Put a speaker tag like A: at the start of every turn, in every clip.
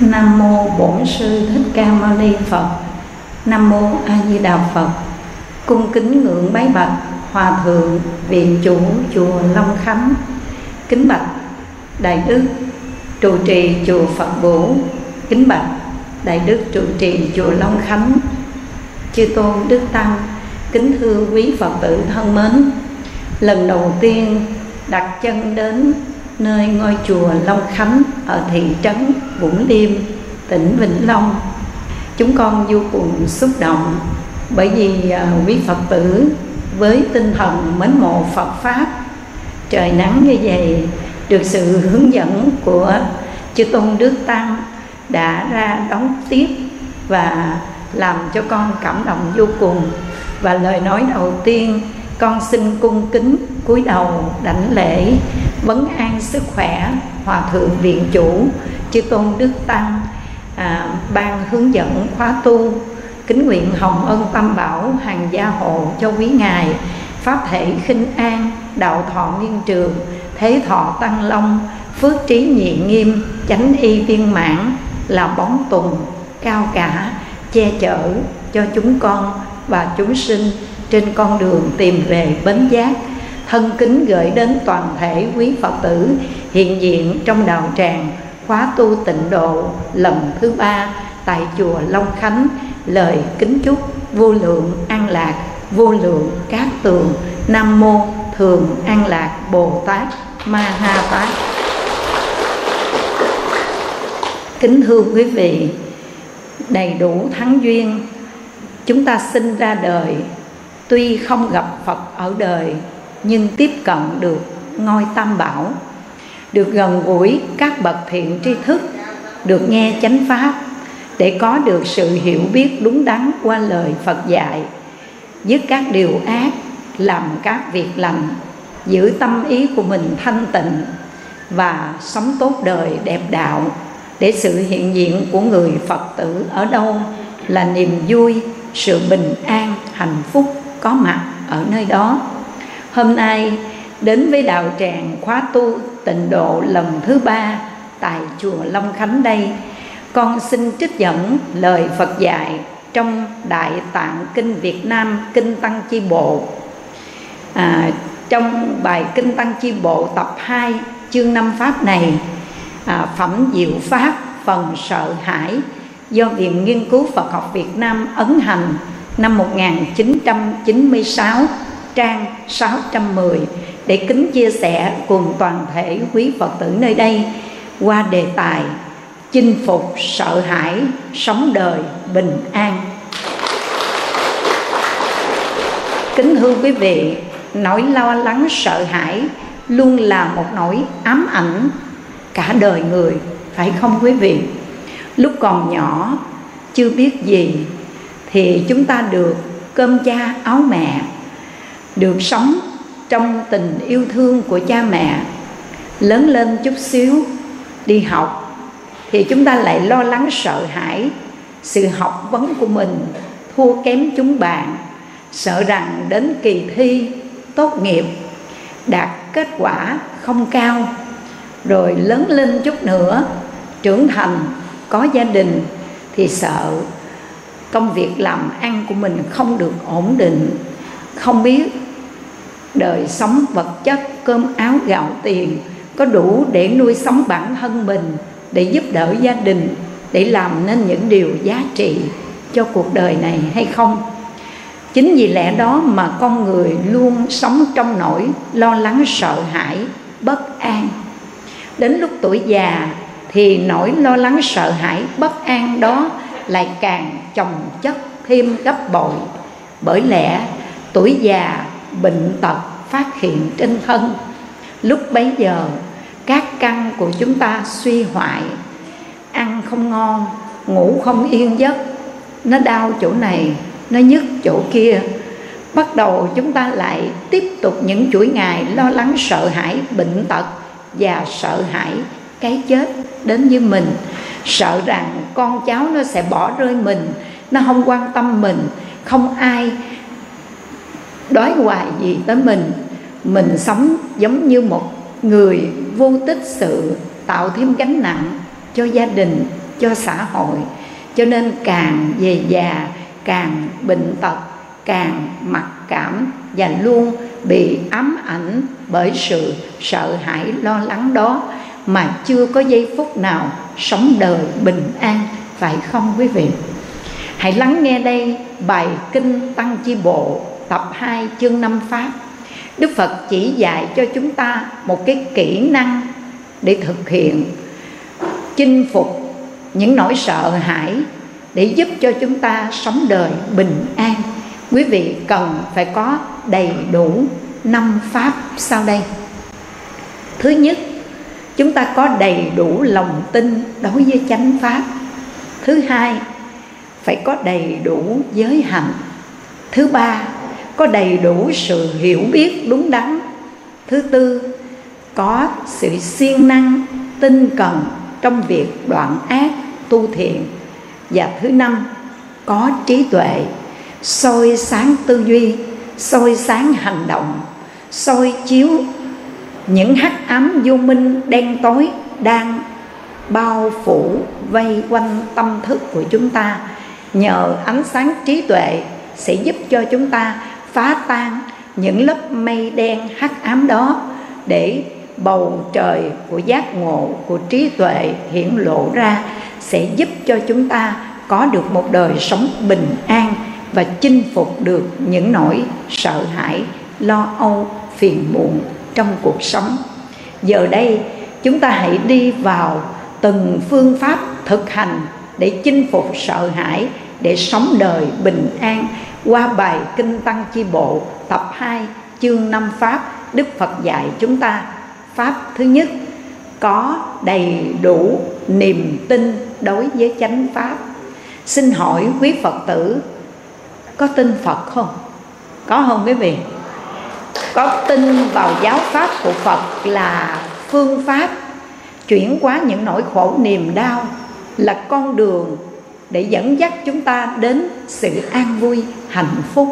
A: Nam mô Bổn sư Thích Ca Mâu Ni Phật. Nam mô A Di Đà Phật. Cung kính ngưỡng bái bạch Hòa thượng viện chủ chùa Long Khánh. Kính bạch Đại đức trụ trì chùa Phật Bổ. Kính bạch Đại đức trụ trì chùa Long Khánh. Chư tôn đức tăng, kính thưa quý Phật tử thân mến. Lần đầu tiên đặt chân đến nơi ngôi chùa Long Khánh ở thị trấn Vũng Liêm, tỉnh Vĩnh Long. Chúng con vô cùng xúc động bởi vì à, quý Phật tử với tinh thần mến mộ Phật Pháp trời nắng như vậy được sự hướng dẫn của chư tôn đức tăng đã ra đón tiếp và làm cho con cảm động vô cùng và lời nói đầu tiên con xin cung kính cúi đầu đảnh lễ vấn an sức khỏe hòa thượng viện chủ chư tôn đức tăng à, ban hướng dẫn khóa tu kính nguyện hồng ân tam bảo hàng gia hộ cho quý ngài pháp thể khinh an đạo thọ nguyên trường thế thọ tăng long phước trí nhị nghiêm chánh y viên mãn là bóng tùng cao cả che chở cho chúng con và chúng sinh trên con đường tìm về bến giác, thân kính gửi đến toàn thể quý Phật tử, hiện diện trong đạo tràng khóa tu tịnh độ, lần thứ ba tại chùa Long Khánh. Lời kính chúc vô lượng an lạc, vô lượng cát tường. Nam mô thường an lạc bồ tát ma ha tát. Kính thưa quý vị, đầy đủ thắng duyên, chúng ta sinh ra đời tuy không gặp phật ở đời, nhưng tiếp cận được ngôi tam bảo, được gần gũi các bậc thiện tri thức, được nghe chánh pháp, để có được sự hiểu biết đúng đắn qua lời phật dạy, dứt các điều ác, làm các việc lành, giữ tâm ý của mình thanh tịnh và sống tốt đời đẹp đạo, để sự hiện diện của người phật tử ở đâu là niềm vui, sự bình an, hạnh phúc có mặt ở nơi đó. Hôm nay đến với đạo tràng khóa tu tịnh độ lần thứ ba tại chùa Long Khánh đây con xin trích dẫn lời Phật dạy trong Đại Tạng Kinh Việt Nam Kinh Tăng Chi Bộ. À, trong bài Kinh Tăng Chi Bộ tập 2 chương 5 pháp này à, phẩm diệu pháp phần sợ hãi do Viện Nghiên cứu Phật học Việt Nam ấn hành năm 1996 trang 610 để kính chia sẻ cùng toàn thể quý Phật tử nơi đây qua đề tài chinh phục sợ hãi, sống đời bình an. Kính thưa quý vị, nỗi lo lắng sợ hãi luôn là một nỗi ám ảnh cả đời người, phải không quý vị? Lúc còn nhỏ, chưa biết gì thì chúng ta được cơm cha áo mẹ, được sống trong tình yêu thương của cha mẹ. Lớn lên chút xíu, đi học, thì chúng ta lại lo lắng, sợ hãi sự học vấn của mình thua kém chúng bạn, sợ rằng đến kỳ thi tốt nghiệp đạt kết quả không cao. Rồi lớn lên chút nữa, trưởng thành, có gia đình thì sợ công việc làm ăn của mình không được ổn định, không biết đời sống vật chất, cơm áo, gạo tiền có đủ để nuôi sống bản thân mình, để giúp đỡ gia đình, để làm nên những điều giá trị cho cuộc đời này hay không? Chính vì lẽ đó mà con người luôn sống trong nỗi lo lắng, sợ hãi, bất an. Đến lúc tuổi già thì nỗi lo lắng, sợ hãi, bất an đó lại càng chồng chất thêm gấp bội. Bởi lẽ, tuổi già, bệnh tật phát hiện trên thân. Lúc bấy giờ, các căn của chúng ta suy hoại. Ăn không ngon, ngủ không yên giấc. Nó đau chỗ này, nó nhức chỗ kia. Bắt đầu chúng ta lại tiếp tục những chuỗi ngày lo lắng, sợ hãi, bệnh tật và sợ hãi cái chết đến với mình sợ rằng con cháu nó sẽ bỏ rơi mình, nó không quan tâm mình, không ai đói hoài gì tới mình. Mình sống giống như một người vô tích sự, tạo thêm gánh nặng cho gia đình, cho xã hội. Cho nên càng về già, càng bệnh tật, càng mặc cảm và luôn bị ám ảnh bởi sự sợ hãi lo lắng đó mà chưa có giây phút nào sống đời bình an, phải không quý vị? Hãy lắng nghe đây bài kinh tăng chi bộ, tập 2 chương 5 pháp. Đức Phật chỉ dạy cho chúng ta một cái kỹ năng để thực hiện chinh phục những nỗi sợ hãi để giúp cho chúng ta sống đời bình an. Quý vị cần phải có đầy đủ năm pháp sau đây. Thứ nhất chúng ta có đầy đủ lòng tin đối với chánh pháp. Thứ hai, phải có đầy đủ giới hạnh. Thứ ba, có đầy đủ sự hiểu biết đúng đắn. Thứ tư, có sự siêng năng, tinh cần trong việc đoạn ác, tu thiện. Và thứ năm, có trí tuệ, soi sáng tư duy, soi sáng hành động, soi chiếu những hắc ám vô minh đen tối đang bao phủ vây quanh tâm thức của chúng ta. Nhờ ánh sáng trí tuệ sẽ giúp cho chúng ta phá tan những lớp mây đen hắc ám đó để bầu trời của giác ngộ, của trí tuệ hiển lộ ra, sẽ giúp cho chúng ta có được một đời sống bình an và chinh phục được những nỗi sợ hãi, lo âu, phiền muộn trong cuộc sống. Giờ đây, chúng ta hãy đi vào từng phương pháp thực hành để chinh phục sợ hãi, để sống đời bình an. Qua bài kinh tăng chi bộ, tập 2 chương 5 pháp, Đức Phật dạy chúng ta, pháp thứ nhất, có đầy đủ niềm tin đối với chánh pháp. Xin hỏi quý phật tử, có tin phật không? Có không quý vị? Có tin vào giáo pháp của phật là phương pháp chuyển hóa những nỗi khổ niềm đau là con đường để dẫn dắt chúng ta đến sự an vui, hạnh phúc.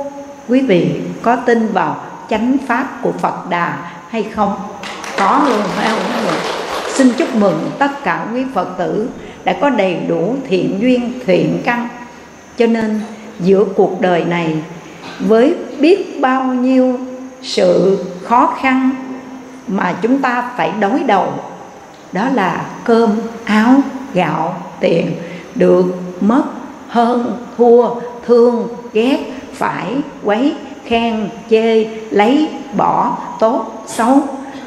A: Quý vị có tin vào chánh pháp của phật đà hay không? Có luôn, phải không? Xin chúc mừng tất cả quý phật tử đã có đầy đủ thiện duyên, thiện căn. Cho nên giữa cuộc đời này, với biết bao nhiêu sự khó khăn mà chúng ta phải đối đầu. Đó là cơm, áo, gạo, tiền được mất hơn, thua, thương, ghét, phải quấy, khen, chê, lấy, bỏ, tốt, xấu.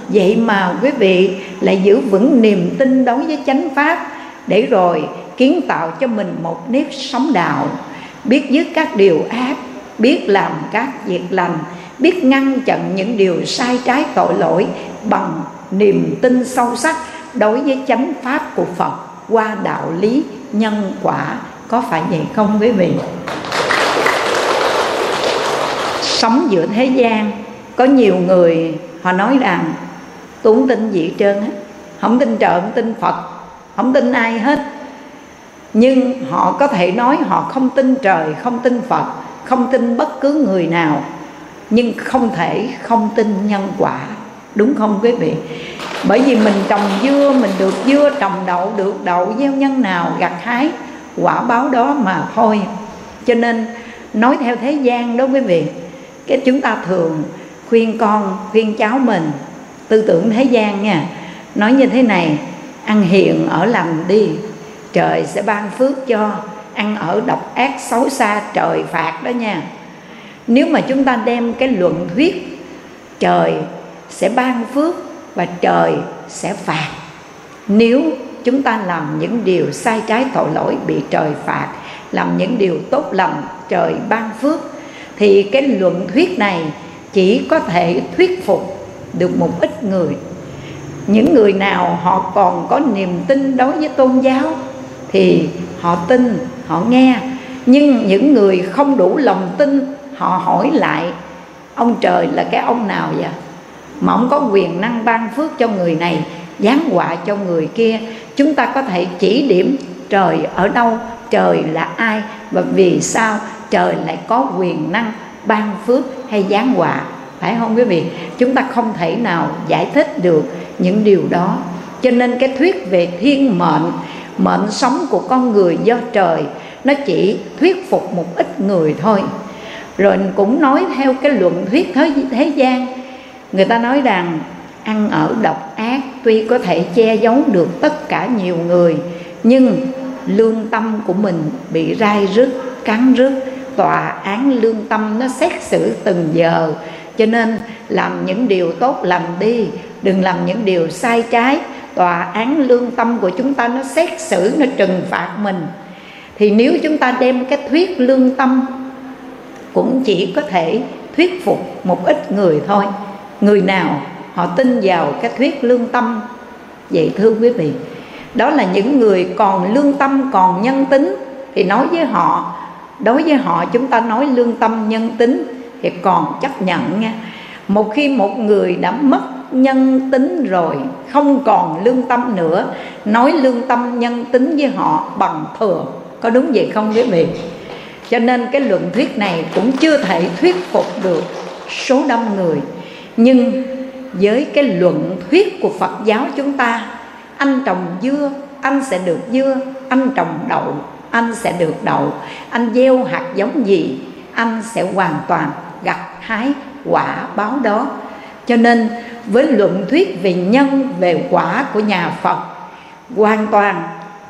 A: Vậy mà quý vị lại giữ vững niềm tin đối với chánh pháp để rồi kiến tạo cho mình một nếp sống đạo, biết dứt các điều ác, biết làm các việc lành biết ngăn chặn những điều sai trái tội lỗi bằng niềm tin sâu sắc đối với chánh pháp của phật qua đạo lý nhân quả. Có phải vậy không quý vị? Sống giữa thế gian, có nhiều người họ nói rằng, tôi không tin gì hết trơn á, không tin trời, không tin phật, không tin ai hết. Nhưng họ có thể nói họ không tin trời, không tin phật, không tin bất cứ người nào nhưng không thể không tin nhân quả, đúng không quý vị? Bởi vì mình trồng dưa, mình được dưa, trồng đậu, được đậu, gieo nhân nào, gặt hái, quả báo đó mà thôi. Cho nên, nói theo thế gian đó quý vị, cái chúng ta thường khuyên con, khuyên cháu mình, tư tưởng thế gian nha, nói như thế này, ăn hiền ở lành đi, trời sẽ ban phước cho, ăn ở độc ác xấu xa, trời phạt đó nha nếu mà chúng ta đem cái luận thuyết, trời sẽ ban phước và trời sẽ phạt. Nếu chúng ta làm những điều sai trái tội lỗi, bị trời phạt, làm những điều tốt lành, trời ban phước, thì cái luận thuyết này chỉ có thể thuyết phục được một ít người. Những người nào họ còn có niềm tin đối với tôn giáo thì họ tin, họ nghe. Nhưng những người không đủ lòng tin họ hỏi lại, ông trời là cái ông nào vậy? Mà ông có quyền năng ban phước cho người này, giáng họa cho người kia. Chúng ta có thể chỉ điểm trời ở đâu, trời là ai và vì sao trời lại có quyền năng ban phước hay giáng họa? Phải không quý vị? Chúng ta không thể nào giải thích được những điều đó. Cho nên cái thuyết về thiên mệnh mệnh sống của con người do trời, nó chỉ thuyết phục một ít người thôi rồi cũng nói theo cái luận thuyết thế, thế gian. Người ta nói rằng ăn ở độc ác tuy có thể che giấu được tất cả nhiều người nhưng lương tâm của mình bị rai rứt cắn rứt. Tòa án lương tâm nó xét xử từng giờ. Cho nên làm những điều tốt làm đi đừng làm những điều sai trái. Tòa án lương tâm của chúng ta nó xét xử nó trừng phạt mình. Thì nếu chúng ta đem cái thuyết lương tâm cũng chỉ có thể thuyết phục một ít người thôi. Người nào họ tin vào cái thuyết lương tâm? Vậy thưa quý vị, đó là những người còn lương tâm, còn nhân tính, thì nói với họ, đối với họ chúng ta nói lương tâm, nhân tính thì còn chấp nhận nha. Một khi một người đã mất nhân tính rồi, không còn lương tâm nữa, nói lương tâm, nhân tính với họ bằng thừa. Có đúng vậy không quý vị? Cho nên cái luận thuyết này cũng chưa thể thuyết phục được số đông người. Nhưng với cái luận thuyết của phật giáo chúng ta, anh trồng dưa, anh sẽ được dưa, anh trồng đậu, anh sẽ được đậu, anh gieo hạt giống gì, anh sẽ hoàn toàn gặt hái quả báo đó. Cho nên với luận thuyết về nhân, về quả của nhà phật, hoàn toàn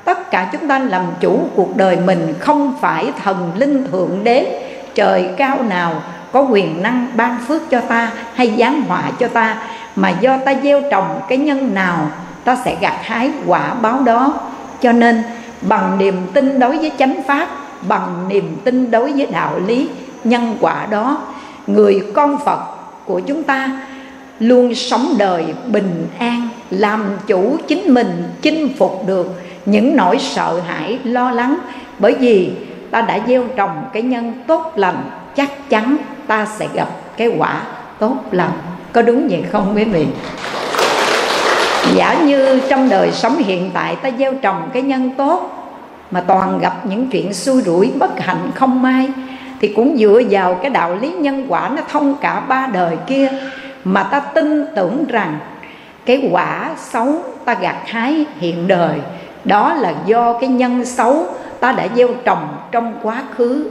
A: tất cả chúng ta làm chủ cuộc đời mình, không phải thần linh thượng đế. Trời cao nào có quyền năng ban phước cho ta hay giáng họa cho ta, mà do ta gieo trồng cái nhân nào, ta sẽ gặt hái quả báo đó. Cho nên, bằng niềm tin đối với chánh pháp, bằng niềm tin đối với đạo lý nhân quả đó, người con phật của chúng ta luôn sống đời bình an, làm chủ chính mình, chinh phục được những nỗi sợ hãi, lo lắng. Bởi vì ta đã gieo trồng cái nhân tốt lành, chắc chắn ta sẽ gặp cái quả tốt lành. Có đúng vậy không quý vị? Giả như trong đời sống hiện tại ta gieo trồng cái nhân tốt, mà toàn gặp những chuyện xui rủi, bất hạnh không may, thì cũng dựa vào cái đạo lý nhân quả nó thông cả ba đời kia, mà ta tin tưởng rằng cái quả xấu ta gặt hái hiện đời đó là do cái nhân xấu ta đã gieo trồng trong quá khứ.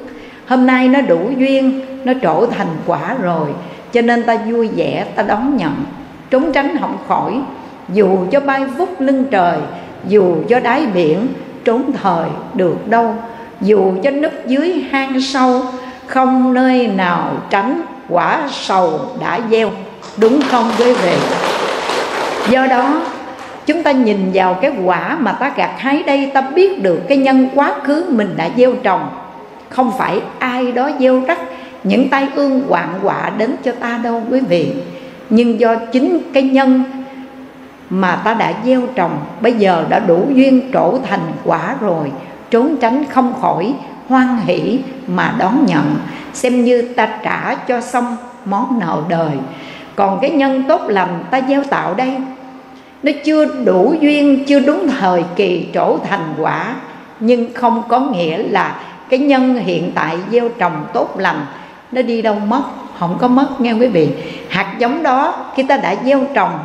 A: Hôm nay nó đủ duyên, nó trổ thành quả rồi, cho nên ta vui vẻ, ta đón nhận. Trốn tránh không khỏi, dù cho bay vút lưng trời, dù cho đáy biển, trốn thời được đâu. Dù cho nấp dưới hang sâu, không nơi nào tránh quả sầu đã gieo. Đúng không quý vị? Do đó chúng ta nhìn vào cái quả mà ta gặt hái đây, ta biết được cái nhân quá khứ mình đã gieo trồng. Không phải ai đó gieo rắc những tai ương hoạn quả đến cho ta đâu, quý vị. Nhưng do chính cái nhân mà ta đã gieo trồng, bây giờ đã đủ duyên trổ thành quả rồi. Trốn tránh không khỏi hoan hỷ mà đón nhận. Xem như ta trả cho xong món nợ đời. Còn cái nhân tốt lành ta gieo tạo đây nó chưa đủ duyên, chưa đúng thời kỳ trổ thành quả. Nhưng không có nghĩa là cái nhân hiện tại gieo trồng tốt lành, nó đi đâu mất, không có mất nghe quý vị. Hạt giống đó khi ta đã gieo trồng,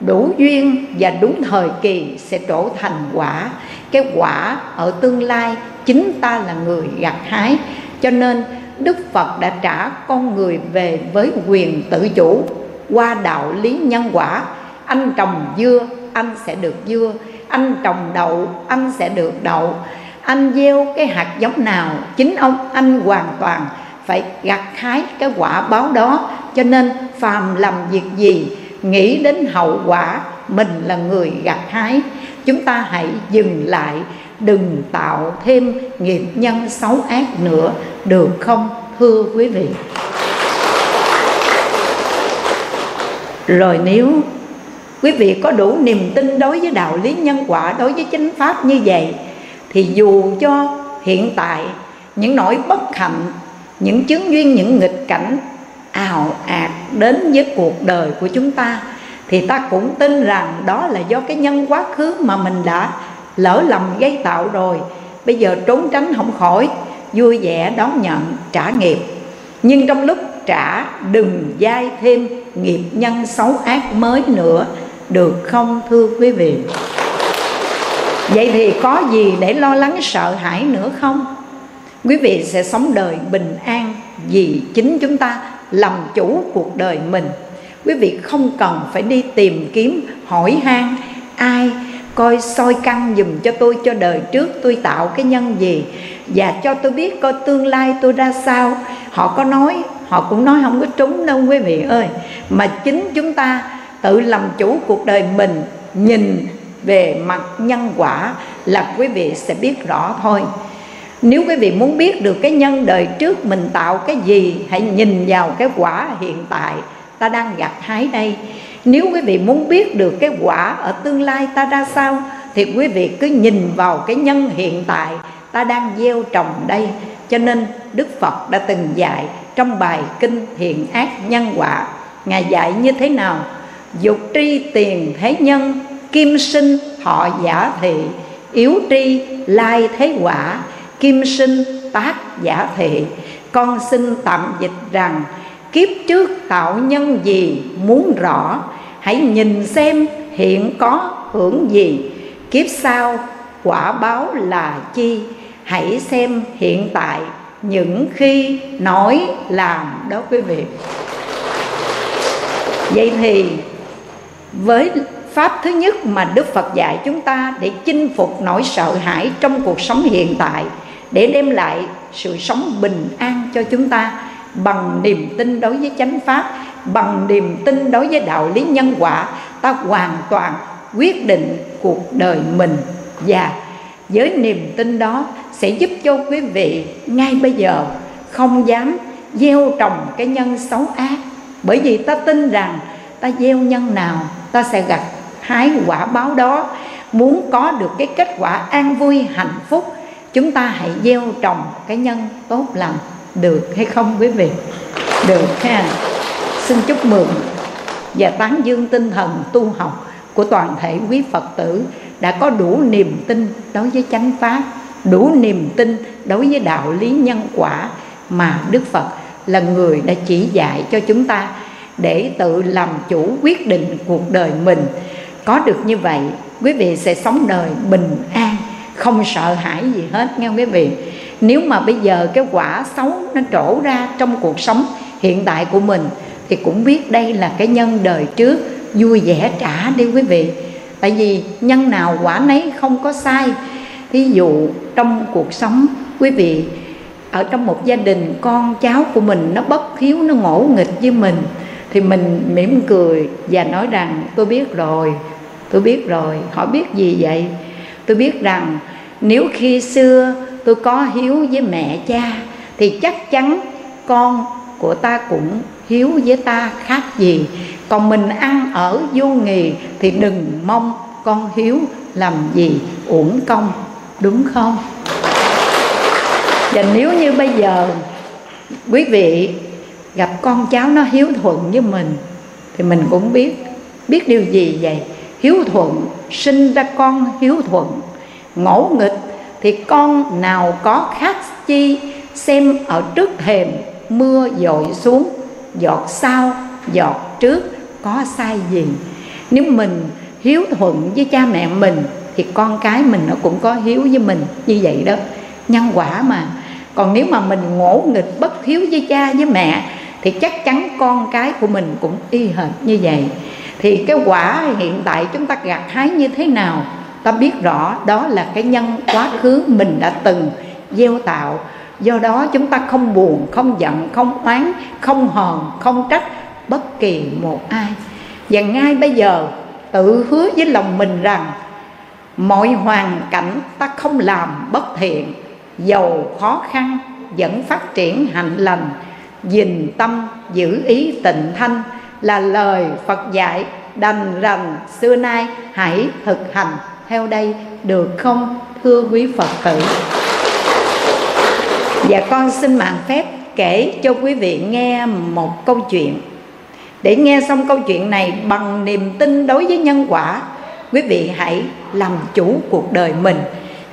A: đủ duyên và đúng thời kỳ sẽ trổ thành quả. Cái quả ở tương lai chính ta là người gặt hái. Cho nên đức phật đã trả con người về với quyền tự chủ, qua đạo lý nhân quả anh trồng dưa, anh sẽ được dưa. Anh trồng đậu, anh sẽ được đậu. Anh gieo cái hạt giống nào, chính ông, anh hoàn toàn phải gặt hái cái quả báo đó. Cho nên phàm làm việc gì, nghĩ đến hậu quả, mình là người gặt hái. Chúng ta hãy dừng lại, đừng tạo thêm nghiệp nhân xấu ác nữa. Được không, thưa quý vị? Rồi nếu quý vị có đủ niềm tin đối với đạo lý nhân quả, đối với chánh pháp như vậy, thì dù cho hiện tại những nỗi bất hạnh, những chứng duyên, những nghịch cảnh ào ạt đến với cuộc đời của chúng ta, thì ta cũng tin rằng đó là do cái nhân quá khứ mà mình đã lỡ lầm gây tạo rồi. Bây giờ trốn tránh không khỏi, vui vẻ đón nhận trả nghiệp. Nhưng trong lúc trả, đừng dai thêm nghiệp nhân xấu ác mới nữa được không, thưa quý vị? Vậy thì có gì để lo lắng sợ hãi nữa không? Quý vị sẽ sống đời bình an vì chính chúng ta làm chủ cuộc đời mình. Quý vị không cần phải đi tìm kiếm, hỏi han, ai, coi soi căn dùm cho tôi cho đời trước tôi tạo cái nhân gì. Và cho tôi biết coi tương lai tôi ra sao. Họ có nói, họ cũng nói không có trúng đâu, quý vị ơi. Mà chính chúng ta tự làm chủ cuộc đời mình, nhìn về mặt nhân quả là quý vị sẽ biết rõ thôi. Nếu quý vị muốn biết được cái nhân đời trước mình tạo cái gì, hãy nhìn vào cái quả hiện tại ta đang gặt hái đây. Nếu quý vị muốn biết được cái quả ở tương lai ta ra sao, thì quý vị cứ nhìn vào cái nhân hiện tại ta đang gieo trồng đây. Cho nên đức phật đã từng dạy trong bài kinh thiện ác nhân quả, ngài dạy như thế nào? Dục tri tiền thế nhân, kim sinh họ giả thị. Yếu tri, lai thế quả, kim sinh tác giả thị. Con xin tạm dịch rằng, kiếp trước tạo nhân gì muốn rõ? Hãy nhìn xem hiện có hưởng gì. Kiếp sau quả báo là chi? Hãy xem hiện tại, những khi nói làm đó quý vị. Vậy thì với pháp thứ nhất mà đức phật dạy chúng ta để chinh phục nỗi sợ hãi trong cuộc sống hiện tại, để đem lại sự sống bình an cho chúng ta bằng niềm tin đối với chánh pháp, bằng niềm tin đối với đạo lý nhân quả, ta hoàn toàn quyết định cuộc đời mình. Và với niềm tin đó sẽ giúp cho quý vị ngay bây giờ không dám gieo trồng cái nhân xấu ác, bởi vì ta tin rằng ta gieo nhân nào ta sẽ gặt hái quả báo đó. Muốn có được cái kết quả an vui, hạnh phúc, chúng ta hãy gieo trồng cái nhân tốt lành. Được hay không quý vị? Được ha. Xin chúc mừng và tán dương tinh thần tu học của toàn thể quý phật tử đã có đủ niềm tin đối với chánh pháp, đủ niềm tin đối với đạo lý nhân quả mà đức phật là người đã chỉ dạy cho chúng ta để tự làm chủ quyết định cuộc đời mình. Có được như vậy, quý vị sẽ sống đời bình an, không sợ hãi gì hết, nghe quý vị? Nếu mà bây giờ cái quả xấu nó trổ ra trong cuộc sống hiện tại của mình, thì cũng biết đây là cái nhân đời trước, vui vẻ trả đi quý vị. Tại vì nhân nào quả nấy không có sai. Thí dụ trong cuộc sống, quý vị, ở trong một gia đình, con cháu của mình nó bất hiếu, nó ngỗ nghịch với mình thì mình mỉm cười và nói rằng, tôi biết rồi, tôi biết rồi, họ biết gì vậy? Tôi biết rằng, nếu khi xưa tôi có hiếu với mẹ cha, thì chắc chắn con của ta cũng hiếu với ta khác gì. Còn mình ăn ở vô nghì, thì đừng mong con hiếu làm gì, uổng công, đúng không? Và nếu như bây giờ quý vị gặp con cháu nó hiếu thuận với mình, thì mình cũng biết biết điều gì vậy? Hiếu thuận, sinh ra con hiếu thuận. Ngỗ nghịch thì con nào có khác chi? Xem ở trước thềm, mưa dội xuống, giọt sau, giọt trước, có sai gì? Nếu mình hiếu thuận với cha mẹ mình, thì con cái mình nó cũng có hiếu với mình như vậy đó. Nhân quả mà, còn nếu mà mình ngỗ nghịch bất hiếu với cha, với mẹ thì chắc chắn con cái của mình cũng y hệt như vậy. Thì cái quả hiện tại chúng ta gặt hái như thế nào, ta biết rõ đó là cái nhân quá khứ mình đã từng gieo tạo. Do đó chúng ta không buồn, không giận, không oán, không hờn, không trách bất kỳ một ai. Và ngay bây giờ, tự hứa với lòng mình rằng mọi hoàn cảnh ta không làm bất thiện, giàu khó khăn vẫn phát triển hạnh lành dình tâm, giữ ý tịnh thanh là lời phật dạy. Đành rằng xưa nay hãy thực hành. Theo đây được không, thưa quý phật tử? Và con xin mạng phép kể cho quý vị nghe một câu chuyện. Để nghe xong câu chuyện này bằng niềm tin đối với nhân quả, quý vị hãy làm chủ cuộc đời mình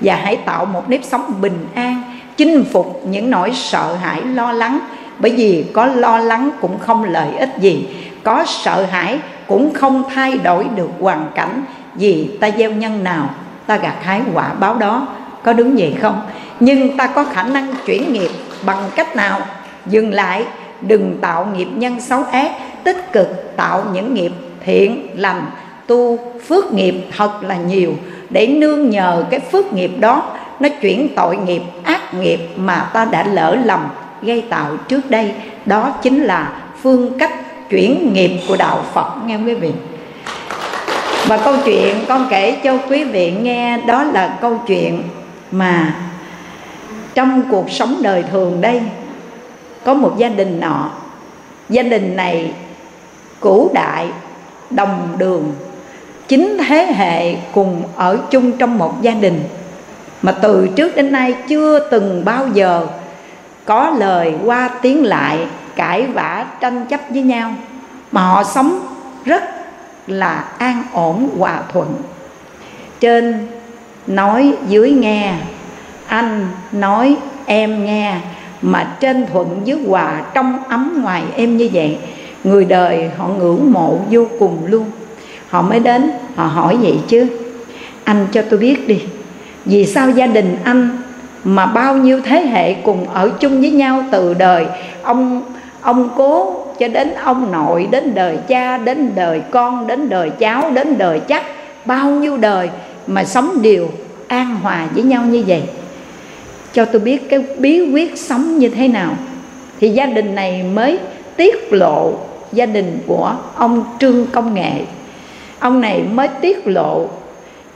A: và hãy tạo một nếp sống bình an, chinh phục những nỗi sợ hãi lo lắng bởi vì có lo lắng cũng không lợi ích gì, có sợ hãi cũng không thay đổi được hoàn cảnh vì ta gieo nhân nào, ta gặt hái quả báo đó. Có đúng vậy không? Nhưng ta có khả năng chuyển nghiệp bằng cách nào? Dừng lại, đừng tạo nghiệp nhân xấu ác, tích cực tạo những nghiệp thiện lành. Tu phước nghiệp thật là nhiều, để nương nhờ cái phước nghiệp đó, nó chuyển tội nghiệp, ác nghiệp mà ta đã lỡ lầm gây tạo trước đây. Đó chính là phương cách chuyển nghiệp của đạo Phật, nghe quý vị? Và câu chuyện con kể cho quý vị nghe, đó là câu chuyện mà trong cuộc sống đời thường đây, có một gia đình nọ. Gia đình này cũ đại, đồng đường. Chính thế hệ cùng ở chung trong một gia đình. Mà từ trước đến nay chưa từng bao giờ có lời qua tiếng lại, cãi vã, tranh chấp với nhau. Mà họ sống rất là an ổn, hòa thuận. Trên nói dưới nghe, anh nói em nghe, mà trên thuận dưới hòa trong ấm ngoài em như vậy, người đời họ ngưỡng mộ vô cùng luôn. Họ mới đến, họ hỏi vậy chứ. Anh cho tôi biết đi, vì sao gia đình anh mà bao nhiêu thế hệ cùng ở chung với nhau từ đời. Ông ông cố cho đến ông nội, đến đời cha, đến đời con, đến đời cháu, đến đời chắc, bao nhiêu đời mà sống đều an hòa với nhau như vậy. Cho tôi biết cái bí quyết sống như thế nào. Thì gia đình này mới tiết lộ gia đình của ông trương công nghệ. Ông này mới tiết lộ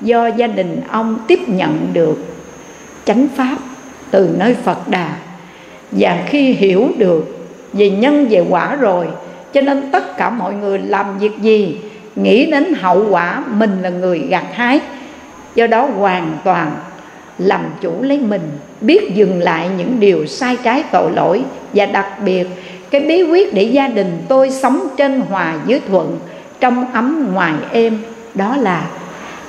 A: do gia đình ông tiếp nhận được chánh pháp từ nơi phật đà. Và khi hiểu được về nhân, về quả rồi, cho nên tất cả mọi người làm việc gì, nghĩ đến hậu quả mình là người gặt hái, do đó hoàn toàn làm chủ lấy mình, biết dừng lại những điều sai trái tội lỗi. Và đặc biệt, cái bí quyết để gia đình tôi sống trên hòa dưới thuận, trong ấm ngoài êm, đó là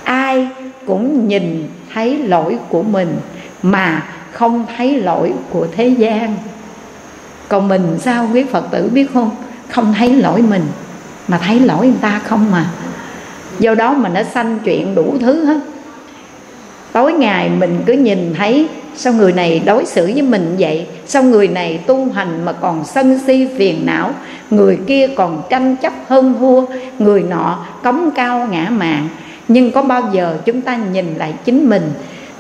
A: ai cũng nhìn thấy lỗi của mình mà không thấy lỗi của thế gian. Còn mình sao quý phật tử biết không? Không thấy lỗi mình mà thấy lỗi người ta không mà do đó mà nó sanh chuyện đủ thứ hết. Tối ngày mình cứ nhìn thấy sao người này đối xử với mình vậy? Sao người này tu hành mà còn sân si phiền não? Người kia còn tranh chấp hơn thua người nọ cống cao ngã mạng, nhưng có bao giờ chúng ta nhìn lại chính mình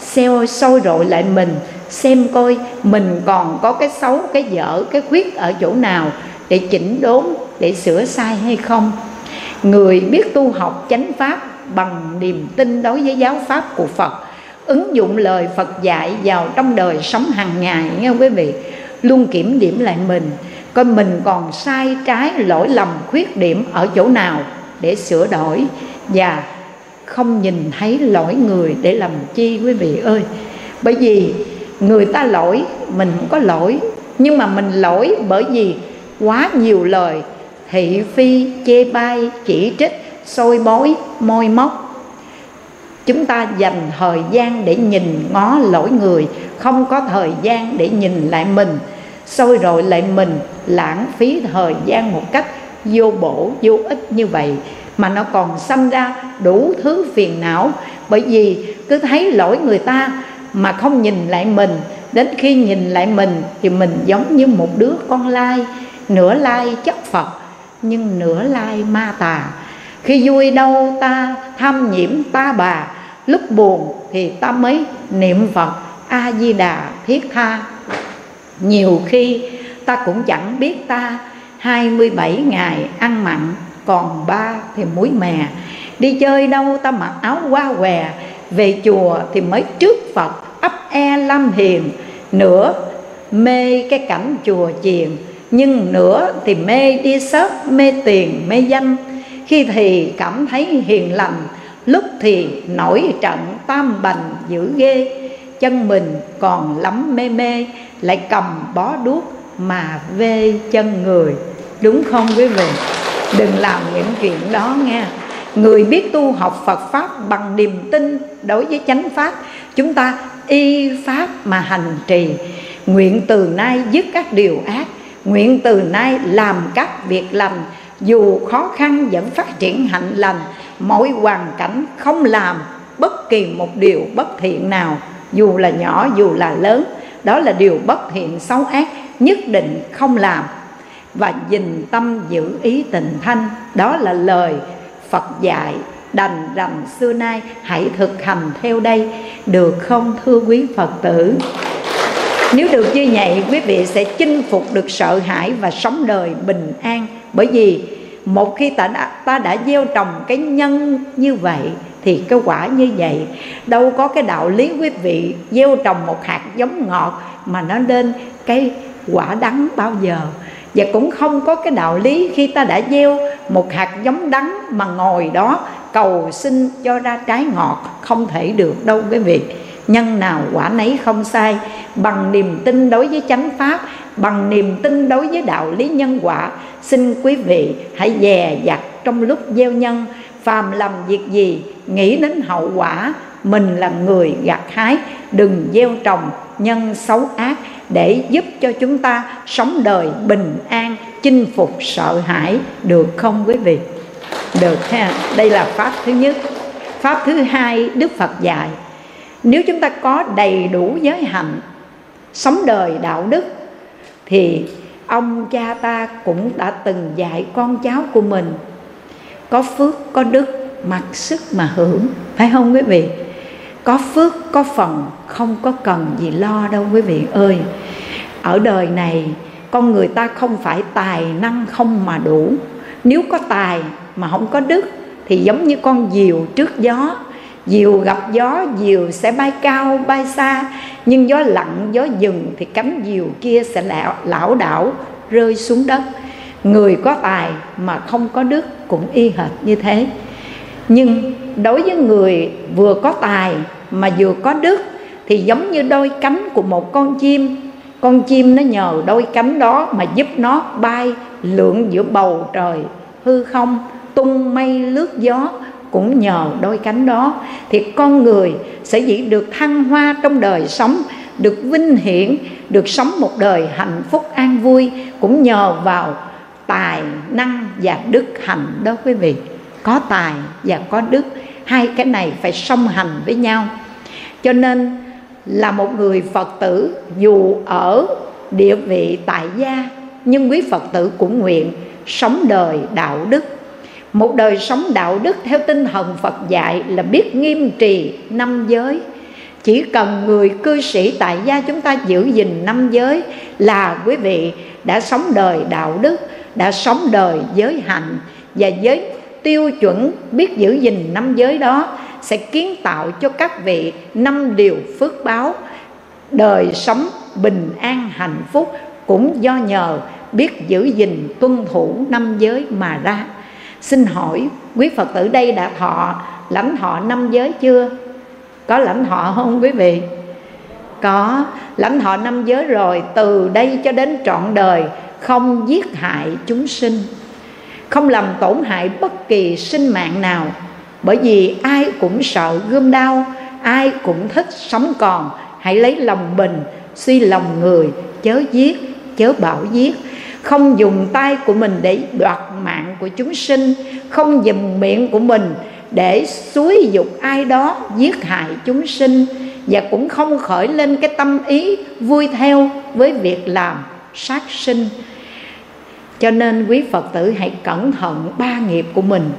A: xeo sôi rội lại mình, xem coi mình còn có cái xấu, cái dở, cái khuyết ở chỗ nào để chỉnh đốn, để sửa sai hay không. Người biết tu học chánh pháp bằng niềm tin đối với giáo pháp của phật, ứng dụng lời phật dạy vào trong đời sống hàng ngày, nghe quý vị? Luôn kiểm điểm lại mình, coi mình còn sai trái lỗi lầm khuyết điểm ở chỗ nào để sửa đổi. Và không nhìn thấy lỗi người để làm chi quý vị ơi. Bởi vì người ta lỗi, mình không có lỗi. Nhưng mà mình lỗi bởi vì quá nhiều lời thị phi, chê bai, chỉ trích, soi bói môi móc. Chúng ta dành thời gian để nhìn ngó lỗi người, không có thời gian để nhìn lại mình. Soi rồi lại mình, lãng phí thời gian một cách vô bổ, vô ích như vậy mà nó còn xâm ra đủ thứ phiền não. Bởi vì cứ thấy lỗi người ta mà không nhìn lại mình, đến khi nhìn lại mình thì mình giống như một đứa con lai, nửa lai chất phật, nhưng nửa lai ma tà. Khi vui đâu ta tham nhiễm ta bà, lúc buồn thì ta mới niệm phật a di đà thiết tha. Nhiều khi ta cũng chẳng biết ta 27 ngày ăn mặn còn ba thì muối mè. Đi chơi đâu ta mặc áo hoa què, về chùa thì mới trước phật, ấp e lâm hiền. Nửa mê cái cảnh chùa chiền, nhưng nửa thì mê đi sớt mê tiền, mê danh. Khi thì cảm thấy hiền lành, lúc thì nổi trận tam bành dữ ghê. Chân mình còn lắm mê mê, lại cầm bó đuốc mà vê chân người. Đúng không quý vị? Đừng làm những chuyện đó nghe người biết tu học phật pháp bằng niềm tin đối với chánh pháp, chúng ta y pháp mà hành trì. Nguyện từ nay dứt các điều ác, nguyện từ nay làm các việc lành. Dù khó khăn vẫn phát triển hạnh lành mọi hoàn cảnh không làm bất kỳ một điều bất thiện nào, dù là nhỏ dù là lớn. Đó là điều bất thiện, xấu ác, nhất định không làm và dình tâm giữ ý tình thanh. Đó là lời phật dạy đành rằng xưa nay hãy thực hành theo đây. Được không thưa quý phật tử? Nếu được như vậy quý vị sẽ chinh phục được sợ hãi và sống đời bình an. Bởi vì một khi ta đã, ta đã gieo trồng cái nhân như vậy thì cái quả như vậy đâu có cái đạo lý quý vị gieo trồng một hạt giống ngọt mà nó lên cái quả đắng bao giờ và cũng không có cái đạo lý khi ta đã gieo một hạt giống đắng mà ngồi đó cầu xin cho ra trái ngọt, không thể được đâu quý vị. Nhân nào quả nấy không sai, bằng niềm tin đối với chánh pháp, bằng niềm tin đối với đạo lý nhân quả, xin quý vị hãy dè dặt trong lúc gieo nhân, phàm làm việc gì, nghĩ đến hậu quả, mình là người gặt hái, đừng gieo trồng nhân xấu ác để giúp cho chúng ta sống đời bình an, chinh phục sợ hãi. Được không quý vị? Được ha. Đây là pháp thứ nhất. Pháp thứ hai, đức phật dạy, nếu chúng ta có đầy đủ giới hạnh, sống đời đạo đức, thì ông cha ta cũng đã từng dạy con cháu của mình, có phước có đức, mặc sức mà hưởng. Phải không quý vị? Có phước có phần không có cần gì lo đâu quý vị ơi. Ở đời này con người ta không phải tài năng không mà đủ. Nếu có tài mà không có đức thì giống như con diều trước gió. Diều gặp gió diều sẽ bay cao bay xa. Nhưng gió lặng gió dừng thì cánh diều kia sẽ lão, lão đảo rơi xuống đất. Người có tài mà không có đức cũng y hệt như thế. Nhưng đối với người vừa có tài mà vừa có đức thì giống như đôi cánh của một con chim. Con chim nó nhờ đôi cánh đó mà giúp nó bay lượn giữa bầu trời, hư không, tung mây, lướt gió. Cũng nhờ đôi cánh đó thì con người sẽ chỉ được thăng hoa trong đời sống, được vinh hiển, được sống một đời hạnh phúc an vui. Cũng nhờ vào tài năng và đức hạnh đó quý vị. Có tài và có đức, hai cái này phải song hành với nhau cho nên là một người phật tử dù ở địa vị tại gia, nhưng quý phật tử cũng nguyện sống đời đạo đức. Một đời sống đạo đức theo tinh thần phật dạy là biết nghiêm trì năm giới. Chỉ cần người cư sĩ tại gia chúng ta giữ gìn năm giới là quý vị đã sống đời đạo đức, đã sống đời giới hạnh và giới tiêu chuẩn biết giữ gìn năm giới đó sẽ kiến tạo cho các vị năm điều phước báo. Đời sống bình an, hạnh phúc cũng do nhờ biết giữ gìn tuân thủ năm giới mà ra. Xin hỏi, quý phật tử đây đã thọ lãnh thọ năm giới chưa? Có lãnh thọ không quý vị? Có. Lãnh thọ năm giới rồi, từ đây cho đến trọn đời, không giết hại chúng sinh, không làm tổn hại bất kỳ sinh mạng nào bởi vì ai cũng sợ gươm đau ai cũng thích sống còn. Hãy lấy lòng bình suy lòng người, chớ giết, chớ bảo giết. Không dùng tay của mình để đoạt mạng của chúng sinh, không dùng miệng của mình để xúi dục ai đó giết hại chúng sinh, và cũng không khởi lên cái tâm ý vui theo với việc làm sát sinh. Cho nên quý phật tử hãy cẩn thận ba nghiệp của mình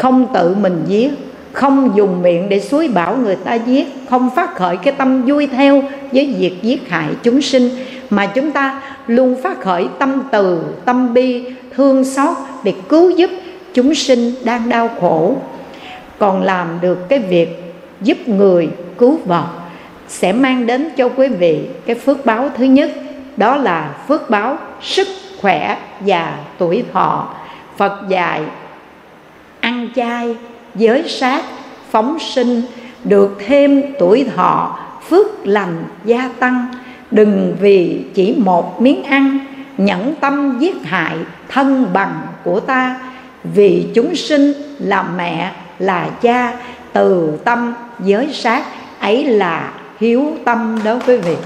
A: không tự mình giết, không dùng miệng để suối bảo người ta giết, không phát khởi cái tâm vui theo với việc giết hại chúng sinh, mà chúng ta luôn phát khởi tâm từ, tâm bi, thương xót để cứu giúp chúng sinh đang đau khổ. Còn làm được cái việc giúp người cứu vật sẽ mang đến cho quý vị cái phước báo thứ nhất, đó là phước báo sức khỏe và tuổi thọ. Phật dạy ăn chay, giới sát, phóng sinh, được thêm tuổi thọ, phước lành gia tăng. Đừng vì chỉ một miếng ăn, nhẫn tâm giết hại thân bằng của ta. Vì chúng sinh là mẹ, là cha, từ tâm giới sát, ấy là hiếu tâm đó quý vị.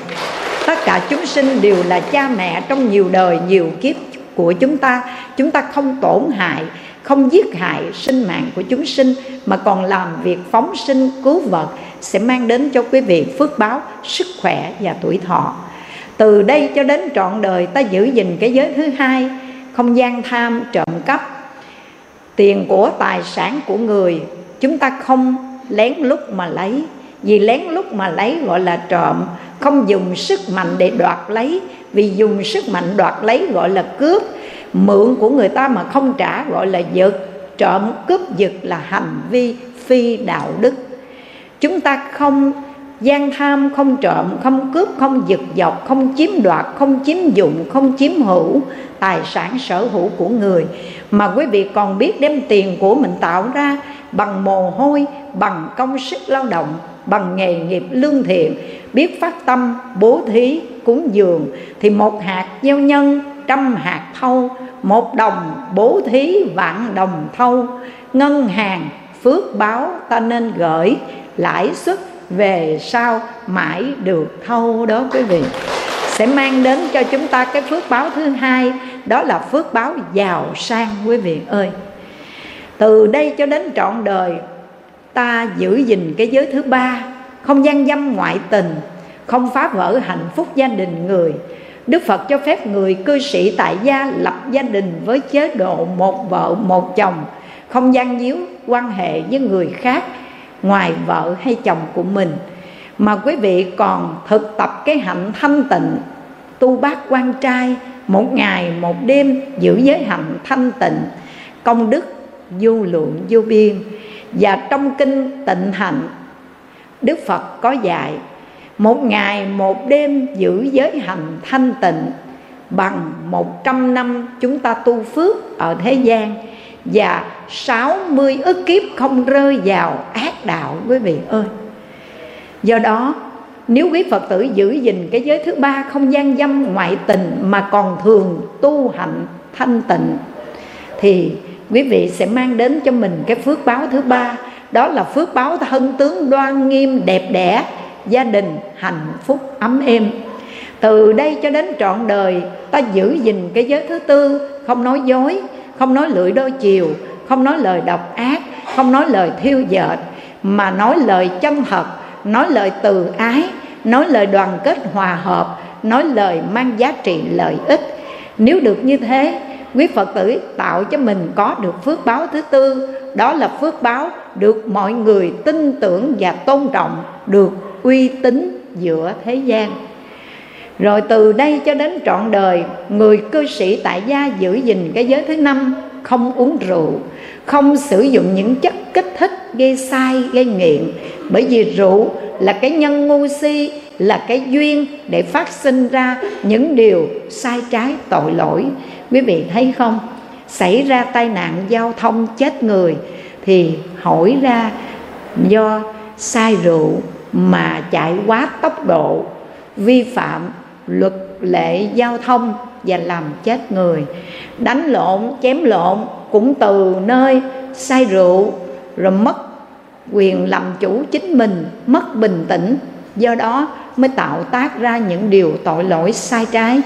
A: Tất cả chúng sinh đều là cha mẹ trong nhiều đời, nhiều kiếp của chúng ta. Chúng ta không tổn hại không giết hại sinh mạng của chúng sinh, mà còn làm việc phóng sinh, cứu vật, sẽ mang đến cho quý vị phước báo, sức khỏe và tuổi thọ. Từ đây cho đến trọn đời, ta giữ gìn cái giới thứ hai, không gian tham trộm cắp. Tiền của tài sản của người, chúng ta không lén lút mà lấy. Vì lén lút mà lấy gọi là trộm, không dùng sức mạnh để đoạt lấy. Vì dùng sức mạnh đoạt lấy gọi là cướp mượn của người ta mà không trả, gọi là giật. Trộm cướp giật là hành vi phi đạo đức. Chúng ta không gian tham, không trộm, không cướp, không giật dọc không chiếm đoạt, không chiếm dụng, không chiếm hữu tài sản sở hữu của người. Mà quý vị còn biết đem tiền của mình tạo ra bằng mồ hôi, bằng công sức lao động, bằng nghề nghiệp lương thiện, biết phát tâm, bố thí, cúng dường, thì một hạt gieo nhân, trăm hạt thâu một đồng bố thí, vạn đồng thâu. Ngân hàng, phước báo, ta nên gửi. Lãi suất về sau mãi được thâu đó quý vị. Sẽ mang đến cho chúng ta cái phước báo thứ hai, đó là phước báo giàu sang quý vị ơi. Từ đây cho đến trọn đời, ta giữ gìn cái giới thứ ba. Không gian dâm ngoại tình, không phá vỡ hạnh phúc gia đình người. Đức Phật cho phép người cư sĩ tại gia lập gia đình với chế độ một vợ, một chồng, Không gian díu quan hệ với người khác ngoài vợ hay chồng của mình. Mà quý vị còn thực tập cái hạnh thanh tịnh, Tu bác quan trai một ngày, một đêm, giữ giới hạnh thanh tịnh, Công đức vô lượng vô biên. Và trong kinh tịnh hạnh, Đức Phật có dạy một ngày, một đêm giữ giới hành thanh tịnh. Bằng một trăm năm chúng ta tu phước ở thế gian và sáu mươi ức kiếp không rơi vào ác đạo, quý vị ơi. Do đó, nếu quý phật tử giữ gìn cái giới thứ ba không gian dâm ngoại tình mà còn thường tu hạnh thanh tịnh, thì quý vị sẽ mang đến cho mình cái phước báo thứ ba. Đó là phước báo thân tướng đoan nghiêm, đẹp đẽ gia đình hạnh phúc ấm êm. Từ đây cho đến trọn đời, ta giữ gìn cái giới thứ tư, không nói dối, không nói lưỡi đôi chiều, không nói lời độc ác, không nói lời thiêu dệt, mà nói lời chân thật, nói lời từ ái, nói lời đoàn kết hòa hợp, nói lời mang giá trị lợi ích. Nếu được như thế, quý phật tử tạo cho mình có được phước báo thứ tư, đó là phước báo được mọi người tin tưởng và tôn trọng, được uy tín giữa thế gian. Rồi từ đây cho đến trọn đời, người cư sĩ tại gia giữ gìn cái giới thứ năm, không uống rượu, không sử dụng những chất kích thích gây sai, gây nghiện. Bởi vì rượu là cái nhân ngu si, là cái duyên để phát sinh ra những điều sai trái, tội lỗi. Quý vị thấy không? Xảy ra tai nạn giao thông chết người thì hỏi ra do sai rượu mà chạy quá tốc độ, vi phạm luật lệ giao thông và làm chết người. Đánh lộn, chém lộn cũng từ nơi say rượu, rồi mất quyền làm chủ chính mình, mất bình tĩnh. Do đó mới tạo tác ra những điều tội lỗi sai trái.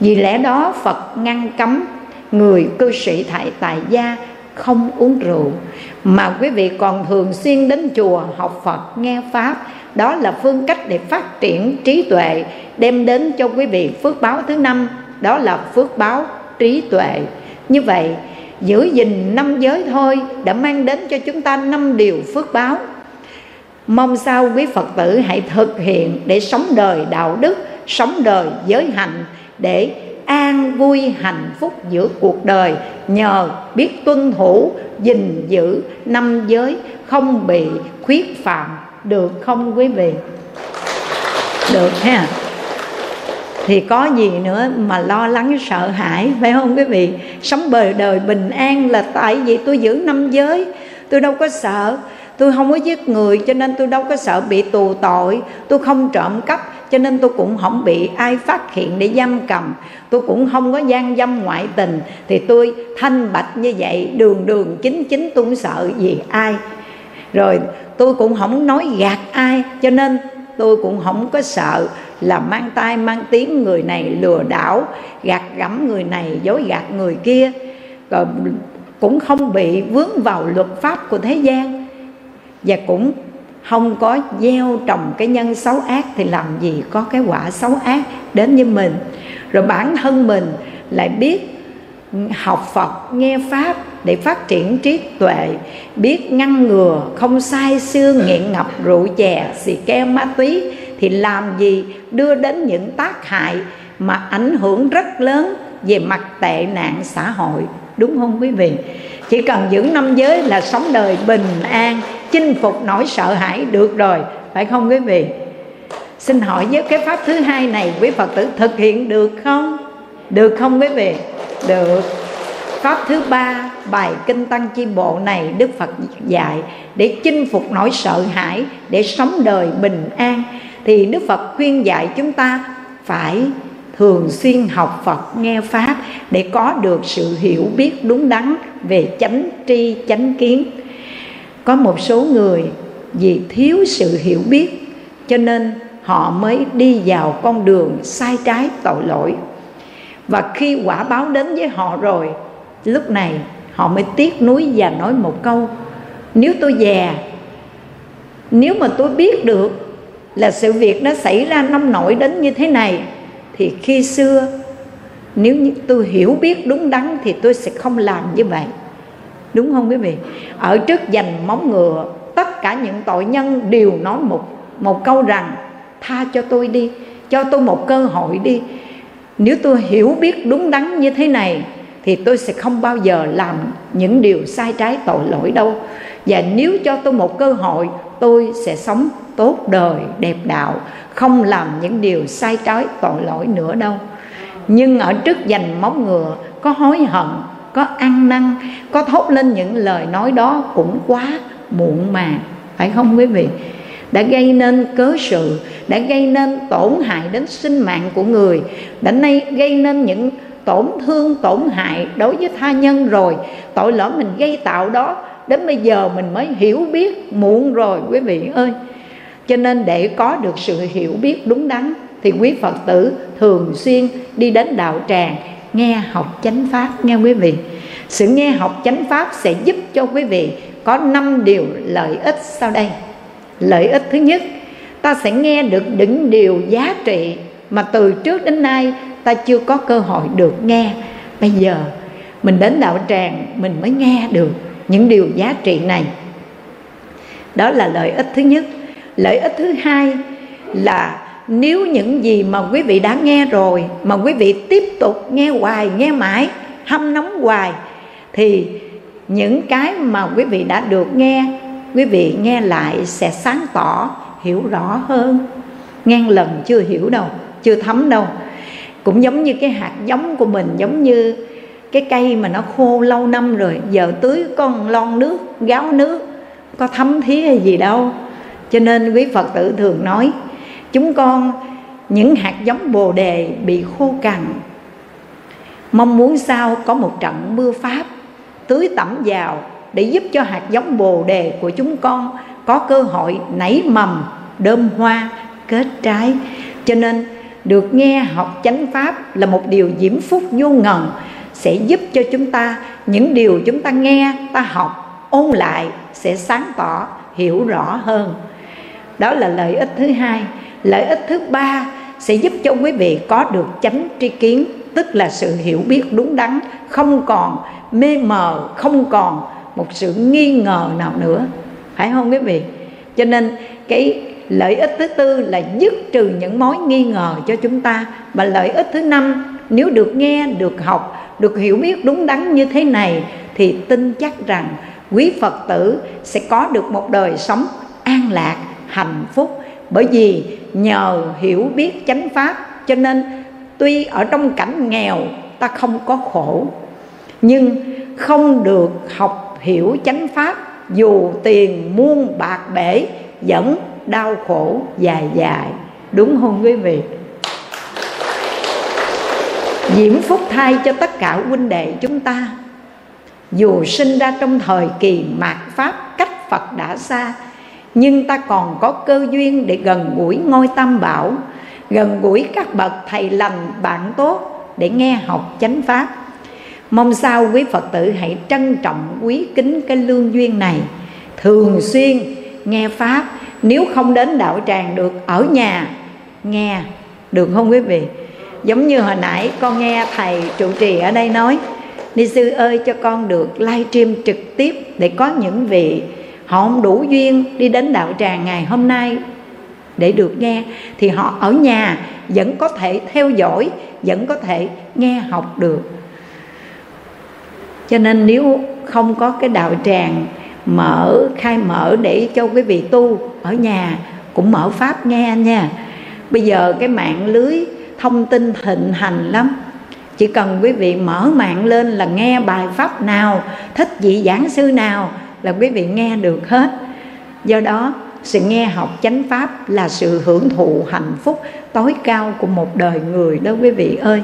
A: Vì lẽ đó, phật ngăn cấm người cư sĩ thại tại gia không uống rượu. Mà quý vị còn thường xuyên đến chùa học phật, nghe pháp đó là phương cách để phát triển trí tuệ, đem đến cho quý vị phước báo thứ năm, đó là phước báo trí tuệ. Như vậy, giữ gìn năm giới thôi đã mang đến cho chúng ta năm điều phước báo. Mong sao quý phật tử hãy thực hiện để sống đời đạo đức, sống đời giới hạnh, để an vui hạnh phúc giữa cuộc đời, nhờ biết tuân thủ, gìn giữ năm giới, không bị khuyết phạm được không quý vị? Được ha. Thì có gì nữa mà lo lắng sợ hãi, phải không quý vị? Sống bờ đời bình an là tại vì tôi giữ năm giới. Tôi đâu có sợ. Tôi không có giết người, cho nên tôi đâu có sợ bị tù tội. Tôi không trộm cắp, cho nên tôi cũng không bị ai phát hiện để giam cầm. Tôi cũng không có gian dâm ngoại tình. Thì tôi thanh bạch như vậy, đường đường chính chính tôi không sợ gì ai rồi tôi cũng không nói gạt ai, cho nên tôi cũng không có sợ là mang tay mang tiếng người này lừa đảo, gạt gẫm người này, dối gạt người kia. Rồi cũng không bị vướng vào luật pháp của thế gian. Và cũng không có gieo trồng cái nhân xấu ác thì làm gì có cái quả xấu ác đến với mình. Rồi bản thân mình lại biết học Phật, nghe Pháp để phát triển trí tuệ, biết ngăn ngừa, không sai xương nghiện ngập rượu chè, xì ke, ma túy, thì làm gì đưa đến những tác hại mà ảnh hưởng rất lớn về mặt tệ nạn xã hội, đúng không quý vị? Chỉ cần giữ năm giới là sống đời bình an, chinh phục nỗi sợ hãi được rồi, phải không quý vị? Xin hỏi với cái pháp thứ hai này, quý phật tử thực hiện được không? Được không quý vị? Được. Pháp thứ ba bài kinh tăng chi bộ này đức phật dạy để chinh phục nỗi sợ hãi, để sống đời bình an. Thì đức phật khuyên dạy chúng ta phải thường xuyên học phật, nghe pháp để có được sự hiểu biết đúng đắn về chánh tri, chánh kiến. Có một số người vì thiếu sự hiểu biết cho nên họ mới đi vào con đường sai trái tội lỗi. Và khi quả báo đến với họ rồi, lúc này họ mới tiếc nuối và nói một câu, nếu tôi già, nếu mà tôi biết được là sự việc nó xảy ra nông nổi đến như thế này, thì khi xưa, nếu như tôi hiểu biết đúng đắn thì tôi sẽ không làm như vậy. Đúng không quý vị? Ở trước dành móng ngựa, tất cả những tội nhân đều nói một một câu rằng, tha cho tôi đi, cho tôi một cơ hội đi. Nếu tôi hiểu biết đúng đắn như thế này thì tôi sẽ không bao giờ làm những điều sai trái tội lỗi đâu. Và nếu cho tôi một cơ hội, tôi sẽ sống tốt đời, đẹp đạo, không làm những điều sai trái tội lỗi nữa đâu. Nhưng ở trước dành móng ngựa, có hối hận, có ăn năn, có thốt lên những lời nói đó cũng quá muộn màng, phải không quý vị? Đã gây nên cớ sự, đã gây nên tổn hại đến sinh mạng của người, đã nay gây nên những tổn thương, tổn hại đối với tha nhân rồi. Tội lỗi mình gây tạo đó, đến bây giờ mình mới hiểu biết, muộn rồi, quý vị ơi. Cho nên để có được sự hiểu biết đúng đắn, thì quý phật tử thường xuyên đi đến đạo tràng, nghe học chánh pháp, nghe quý vị. Sự nghe học chánh pháp sẽ giúp cho quý vị có năm điều lợi ích sau đây. Lợi ích thứ nhất, ta sẽ nghe được những điều giá trị mà từ trước đến nay ta chưa có cơ hội được nghe. Bây giờ, mình đến đạo tràng, mình mới nghe được những điều giá trị này. Đó là lợi ích thứ nhất. Lợi ích thứ hai là nếu những gì mà quý vị đã nghe rồi, mà quý vị tiếp tục nghe hoài, nghe mãi, hâm nóng hoài, thì những cái mà quý vị đã được nghe, quý vị nghe lại sẽ sáng tỏ, hiểu rõ hơn. Ngang lần chưa hiểu đâu, chưa thấm đâu cũng giống như cái hạt giống của mình, giống như cái cây mà nó khô lâu năm rồi, giờ tưới con lon nước, gáo nước, có thấm thía hay gì đâu. Cho nên quý phật tử thường nói, chúng con, những hạt giống bồ đề bị khô cằn, mong muốn sao có một trận mưa pháp, tưới tẩm vào để giúp cho hạt giống bồ đề của chúng con có cơ hội nảy mầm, đơm hoa, kết trái. Cho nên được nghe học chánh pháp là một điều diễm phúc vô ngần, sẽ giúp cho chúng ta, những điều chúng ta nghe, ta học, ôn lại sẽ sáng tỏ, hiểu rõ hơn. Đó là lợi ích thứ hai. Lợi ích thứ ba sẽ giúp cho quý vị có được chánh tri kiến, tức là sự hiểu biết đúng đắn, không còn mê mờ, không còn một sự nghi ngờ nào nữa. Phải không quý vị? Cho nên cái lợi ích thứ tư là dứt trừ những mối nghi ngờ cho chúng ta. Và lợi ích thứ năm, nếu được nghe, được học, được hiểu biết đúng đắn như thế này, thì tin chắc rằng quý phật tử sẽ có được một đời sống an lạc, hạnh phúc. Bởi vì nhờ hiểu biết chánh pháp, cho nên tuy ở trong cảnh nghèo, ta không có khổ, nhưng không được học hiểu chánh pháp, dù tiền muôn bạc bể vẫn đau khổ dài dài. Đúng không quý vị? Diễm phúc thay cho tất cả huynh đệ chúng ta. Dù sinh ra trong thời kỳ mạt pháp, cách phật đã xa, nhưng ta còn có cơ duyên để gần gũi ngôi tam bảo, gần gũi các bậc thầy lành bạn tốt để nghe học chánh pháp. Mong sao quý phật tử hãy trân trọng quý kính cái lương duyên này, thường xuyên nghe pháp nếu không đến đạo tràng được ở nhà, nghe, được không quý vị? Giống như hồi nãy con nghe thầy trụ trì ở đây nói, ni sư ơi, cho con được livestream trực tiếp để có những vị họ không đủ duyên đi đến đạo tràng ngày hôm nay. Để được nghe, thì họ ở nhà vẫn có thể theo dõi, vẫn có thể nghe học được. Cho nên nếu không có cái đạo tràng mở, khai mở để cho quý vị tu ở nhà, cũng mở pháp nghe nha. Bây giờ cái mạng lưới thông tin thịnh hành lắm. Chỉ cần quý vị mở mạng lên là nghe bài pháp nào, thích vị giảng sư nào là quý vị nghe được hết. Do đó, sự nghe học chánh pháp là sự hưởng thụ hạnh phúc tối cao của một đời người đó quý vị ơi.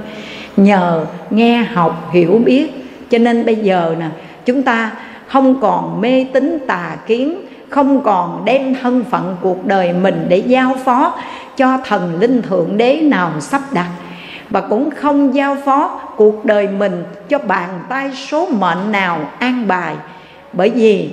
A: Nhờ nghe học hiểu biết, cho nên bây giờ nè, chúng ta không còn mê tín tà kiến, không còn đem thân phận cuộc đời mình để giao phó cho thần linh thượng đế nào sắp đặt, và cũng không giao phó cuộc đời mình cho bàn tay số mệnh nào an bài. Bởi vì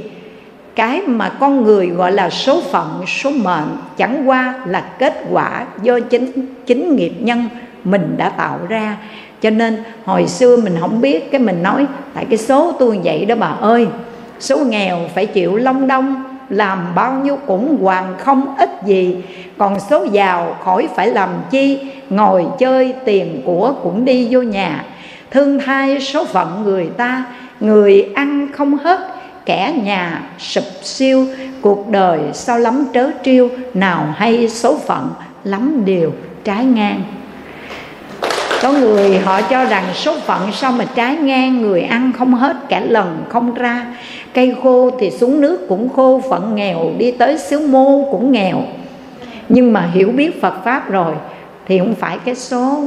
A: cái mà con người gọi là số phận, số mệnh chẳng qua là kết quả do chính chính nghiệp nhân mình đã tạo ra. Cho nên hồi xưa mình không biết, cái mình nói, tại cái số tôi vậy đó bà ơi số nghèo phải chịu long đong làm bao nhiêu cũng hoàn không ít gì. Còn số giàu khỏi phải làm chi, ngồi chơi tiền của cũng đi vô nhà. Thương thai số phận người ta, người ăn không hết, kẻ nhà sụp siêu. Cuộc đời sao lắm trớ trêu, nào hay số phận, lắm điều trái ngang. Có người họ cho rằng số phận sao mà trái ngang, người ăn không hết cả lần không ra cây khô thì xuống nước cũng khô, phận nghèo đi tới xứ mô cũng nghèo. Nhưng mà hiểu biết phật pháp rồi, thì không phải cái số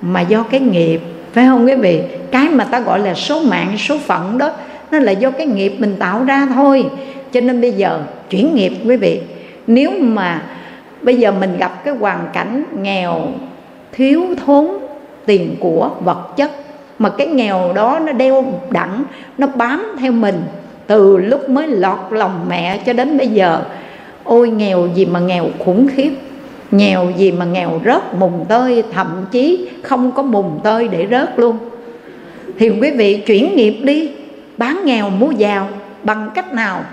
A: mà do cái nghiệp, phải không quý vị? Cái mà ta gọi là số mạng, số phận đó, nó là do cái nghiệp mình tạo ra thôi. Cho nên bây giờ, chuyển nghiệp quý vị. Nếu mà bây giờ mình gặp cái hoàn cảnh nghèo, thiếu thốn tiền của vật chất, mà cái nghèo đó nó đeo đẳng nó bám theo mình từ lúc mới lọt lòng mẹ cho đến bây giờ. Ôi, nghèo gì mà nghèo khủng khiếp. Nghèo gì mà nghèo rớt mùng tơi, thậm chí không có mùng tơi để rớt luôn. Thì quý vị chuyển nghiệp đi, bán nghèo mua giàu, bằng cách nào?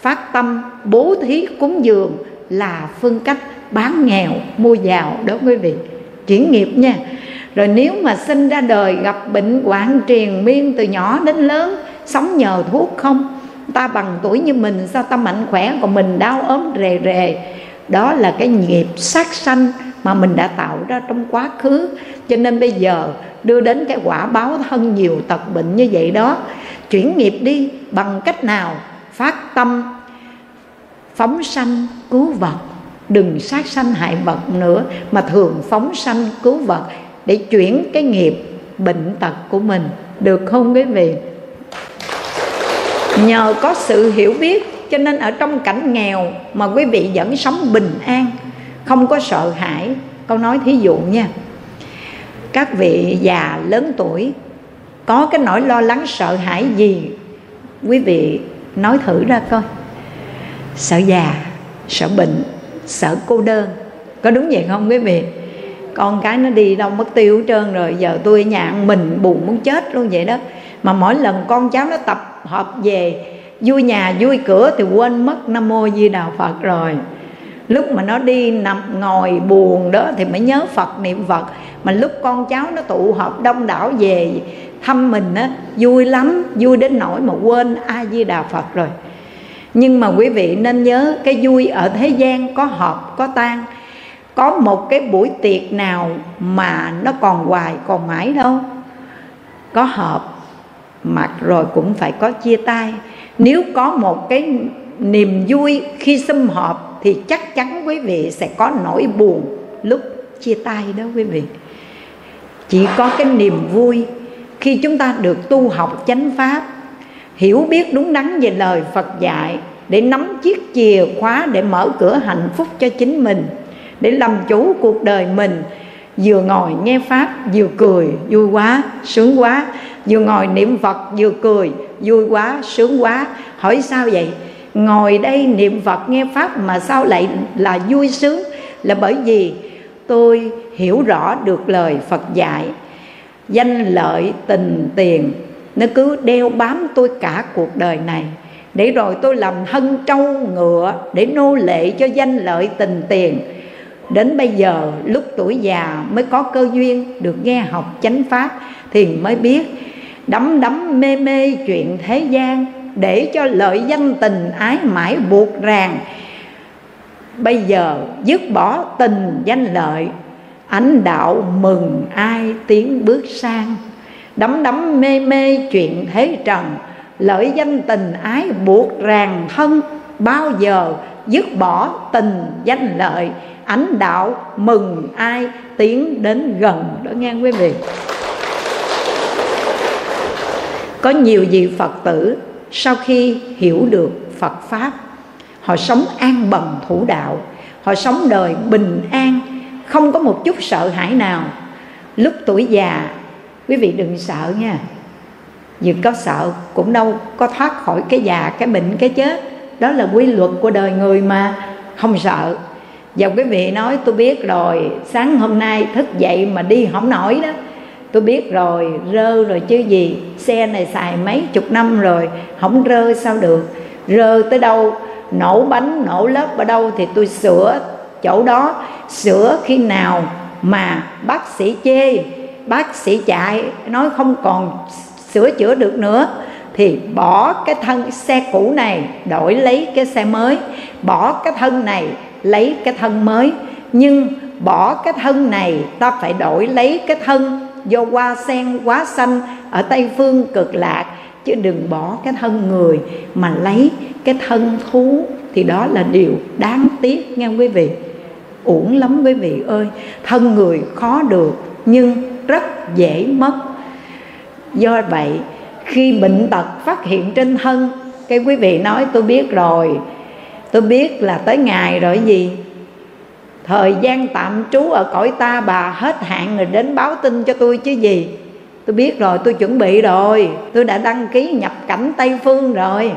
A: Phát tâm bố thí cúng dường là phương cách bán nghèo, mua giàu đó quý vị. Chuyển nghiệp nha. Rồi nếu mà sinh ra đời gặp bệnh hoạn triền miên từ nhỏ đến lớn, sống nhờ thuốc không? Ta bằng tuổi như mình, sao ta mạnh khỏe, còn mình đau ốm rề rề. Đó là cái nghiệp sát sanh mà mình đã tạo ra trong quá khứ. Cho nên bây giờ, đưa đến cái quả báo thân nhiều tật bệnh như vậy đó, chuyển nghiệp đi bằng cách nào? Phát tâm, phóng sanh, cứu vật. Đừng sát sanh hại vật nữa, mà thường phóng sanh, cứu vật để chuyển cái nghiệp bệnh tật của mình. Được không quý vị? Nhờ có sự hiểu biết, cho nên ở trong cảnh nghèo mà quý vị vẫn sống bình an, không có sợ hãi, câu nói thí dụ nha. Các vị già lớn tuổi, có cái nỗi lo lắng sợ hãi gì, quý vị nói thử ra coi. Sợ già, sợ bệnh, sợ cô đơn, có đúng vậy không quý vị? Con cái nó đi đâu mất tiêu hết trơn rồi, giờ tôi ở nhà ăn mình, buồn muốn chết luôn vậy đó. Mà mỗi lần con cháu nó tập hợp về, vui nhà, vui cửa thì quên mất nam mô di đà phật rồi. Lúc mà nó đi nằm ngồi buồn đó thì mới nhớ phật niệm phật. Mà lúc con cháu nó tụ họp đông đảo về thăm mình á, vui lắm, vui đến nỗi mà quên a di đà phật rồi. Nhưng mà quý vị nên nhớ cái vui ở thế gian có hợp có tan có một cái buổi tiệc nào mà nó còn hoài, còn mãi đâu. Có hợp mà rồi cũng phải có chia tay. Nếu có một cái niềm vui khi sum họp thì chắc chắn quý vị sẽ có nỗi buồn lúc chia tay đó quý vị. Chỉ có cái niềm vui khi chúng ta được tu học chánh pháp, hiểu biết đúng đắn về lời phật dạy, để nắm chiếc chìa khóa để mở cửa hạnh phúc cho chính mình, để làm chủ cuộc đời mình vừa ngồi nghe pháp, vừa cười, vui quá, sướng quá. Vừa ngồi niệm phật, vừa cười, vui quá, sướng quá. Hỏi sao vậy? Ngồi đây niệm phật, nghe pháp mà sao lại là vui sướng? Là bởi vì tôi hiểu rõ được lời phật dạy. Danh lợi, tình, tiền, nó cứ đeo bám tôi cả cuộc đời này. Để rồi tôi làm thân trâu ngựa để nô lệ cho danh lợi, tình, tiền đến bây giờ, lúc tuổi già mới có cơ duyên được nghe học chánh pháp thì mới biết đắm đắm mê mê chuyện thế gian để cho lợi danh tình ái mãi buộc ràng. Bây giờ dứt bỏ tình danh lợi ánh đạo mừng ai tiến bước sang. Đắm đắm mê mê chuyện thế trần, lợi danh tình ái buộc ràng thân, bao giờ dứt bỏ tình danh lợi ánh đạo mừng ai tiến đến gần. Đó, nghe quý vị? Có nhiều vị phật tử sau khi hiểu được phật pháp, họ sống an bần thủ đạo, họ sống đời bình an, không có một chút sợ hãi nào. Lúc tuổi già, quý vị đừng sợ nha. Dù có sợ cũng đâu có thoát khỏi cái già, cái bệnh, cái chết. Đó là quy luật của đời người mà, không sợ và quý vị nói, tôi biết rồi, sáng hôm nay thức dậy mà đi không nổi đó. Tôi biết rồi, rơ rồi chứ gì. Xe này xài mấy chục năm rồi không rơ sao được. Rơ tới đâu, nổ bánh, nổ lớp ở đâu thì tôi sửa chỗ đó. Sửa khi nào mà bác sĩ chê, bác sĩ chạy, nói không còn sửa chữa được nữa, thì bỏ cái thân xe cũ này, đổi lấy cái xe mới. Bỏ cái thân này lấy cái thân mới. Nhưng bỏ cái thân này, ta phải đổi lấy cái thân do hoa sen quá xanh ở tây phương cực lạc. Chứ đừng bỏ cái thân người mà lấy cái thân thú. Thì đó là điều đáng tiếc nghe quý vị. Uổng lắm quý vị ơi. Thân người khó được, nhưng rất dễ mất. Do vậy, khi bệnh tật phát hiện trên thân, cái quý vị nói, tôi biết rồi tôi biết là tới ngày rồi gì. Thời gian tạm trú ở cõi ta bà hết hạn rồi đến báo tin cho tôi chứ gì. Tôi biết rồi, tôi chuẩn bị rồi. Tôi đã đăng ký nhập cảnh tây phương rồi.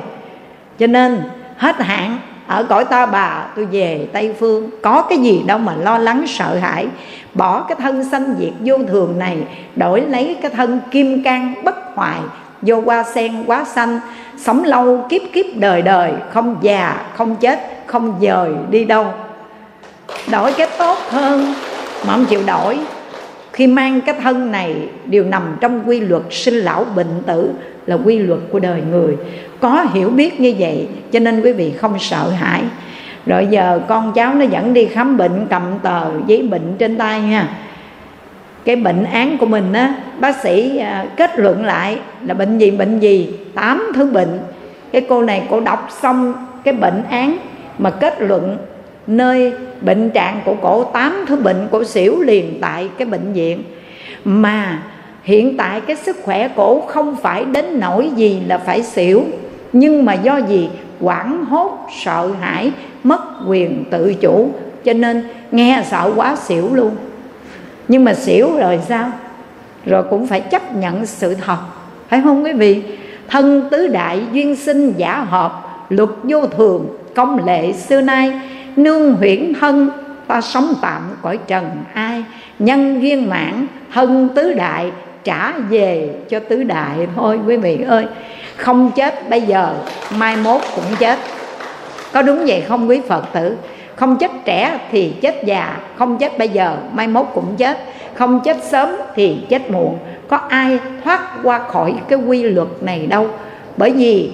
A: Cho nên, hết hạn ở cõi ta bà, tôi về tây phương. Có cái gì đâu mà lo lắng, sợ hãi. Bỏ cái thân sanh diệt vô thường này, đổi lấy cái thân kim cang bất hoại vô hoa sen quá xanh, sống lâu, kiếp kiếp, đời đời, không già, không chết, không dời, đi đâu. Đổi cái tốt hơn, mà không chịu đổi. Khi mang cái thân này đều nằm trong quy luật sinh lão bệnh tử, là quy luật của đời người. Có hiểu biết như vậy, cho nên quý vị không sợ hãi. Rồi giờ con cháu nó dẫn đi khám bệnh cầm tờ giấy bệnh trên tay nha cái bệnh án của mình á, bác sĩ à, kết luận lại là bệnh gì bệnh gì, tám thứ bệnh. Cái cô này cô đọc xong cái bệnh án mà kết luận nơi bệnh trạng của cổ, tám thứ bệnh cổ xỉu liền tại cái bệnh viện. Mà hiện tại cái sức khỏe cổ không phải đến nỗi gì là phải xỉu, nhưng mà do gì? Quảng hốt, sợ hãi, mất quyền tự chủ, cho nên nghe sợ quá xỉu luôn nhưng mà xỉu rồi sao? Rồi cũng phải chấp nhận sự thật. Phải không quý vị? Thân tứ đại duyên sinh giả hợp luật vô thường, công lệ xưa nay, nương huyễn thân, ta sống tạm cõi trần ai? Nhân duyên mãn, thân tứ đại, trả về cho tứ đại thôi quý vị ơi. Không chết bây giờ, mai mốt cũng chết. Có đúng vậy không quý phật tử? Không chết trẻ thì chết già, không chết bây giờ, mai mốt cũng chết. Không chết sớm thì chết muộn. Có ai thoát qua khỏi cái quy luật này đâu. Bởi vì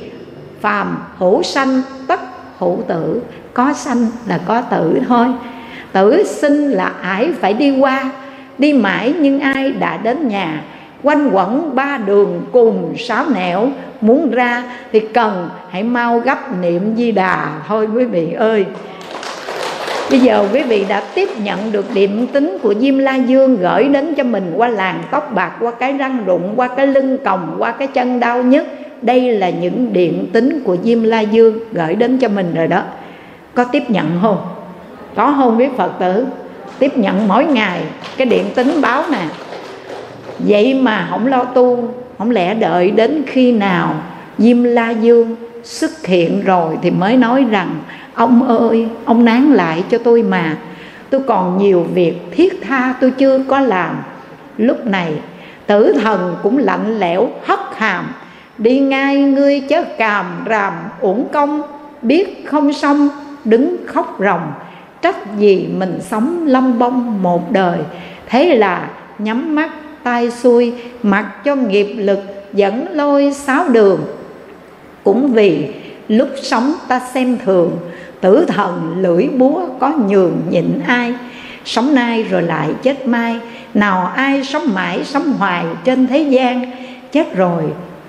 A: phàm hữu sanh, tất hữu tử, có sanh là có tử thôi. Tử sinh là ải phải đi qua, đi mãi nhưng ai đã đến nhà? Quanh quẩn ba đường cùng sáu nẻo. Muốn ra thì cần hãy mau gấp niệm di đà thôi quý vị ơi. Bây giờ quý vị đã tiếp nhận được điểm tính của Diêm La Dương gửi đến cho mình qua làng tóc bạc, qua cái răng rụng, qua cái lưng còng, qua cái chân đau nhất. Đây là những điện tính của Diêm La Dương gửi đến cho mình rồi đó. Có tiếp nhận không? Có không biết Phật tử? tiếp nhận mỗi ngày cái điện tính báo nè vậy mà không lo tu không lẽ đợi đến khi nào diêm la dương xuất hiện rồi thì mới nói rằng ông ơi, ông nán lại cho tôi mà. Tôi còn nhiều việc thiết tha tôi chưa có làm. Lúc này, tử thần cũng lạnh lẽo, hất hàm. Đi ngay ngươi chớ càm ràm, uổng công. Biết không xong, đứng khóc ròng. Trách gì mình sống lâm bông một đời. Thế là nhắm mắt, tay xuôi, mặc cho nghiệp lực dẫn lôi sáu đường. Cũng vì lúc sống ta xem thường tử thần lưỡi búa có nhường nhịn ai, sống nay rồi lại chết mai. Nào ai sống mãi sống hoài trên thế gian, chết rồi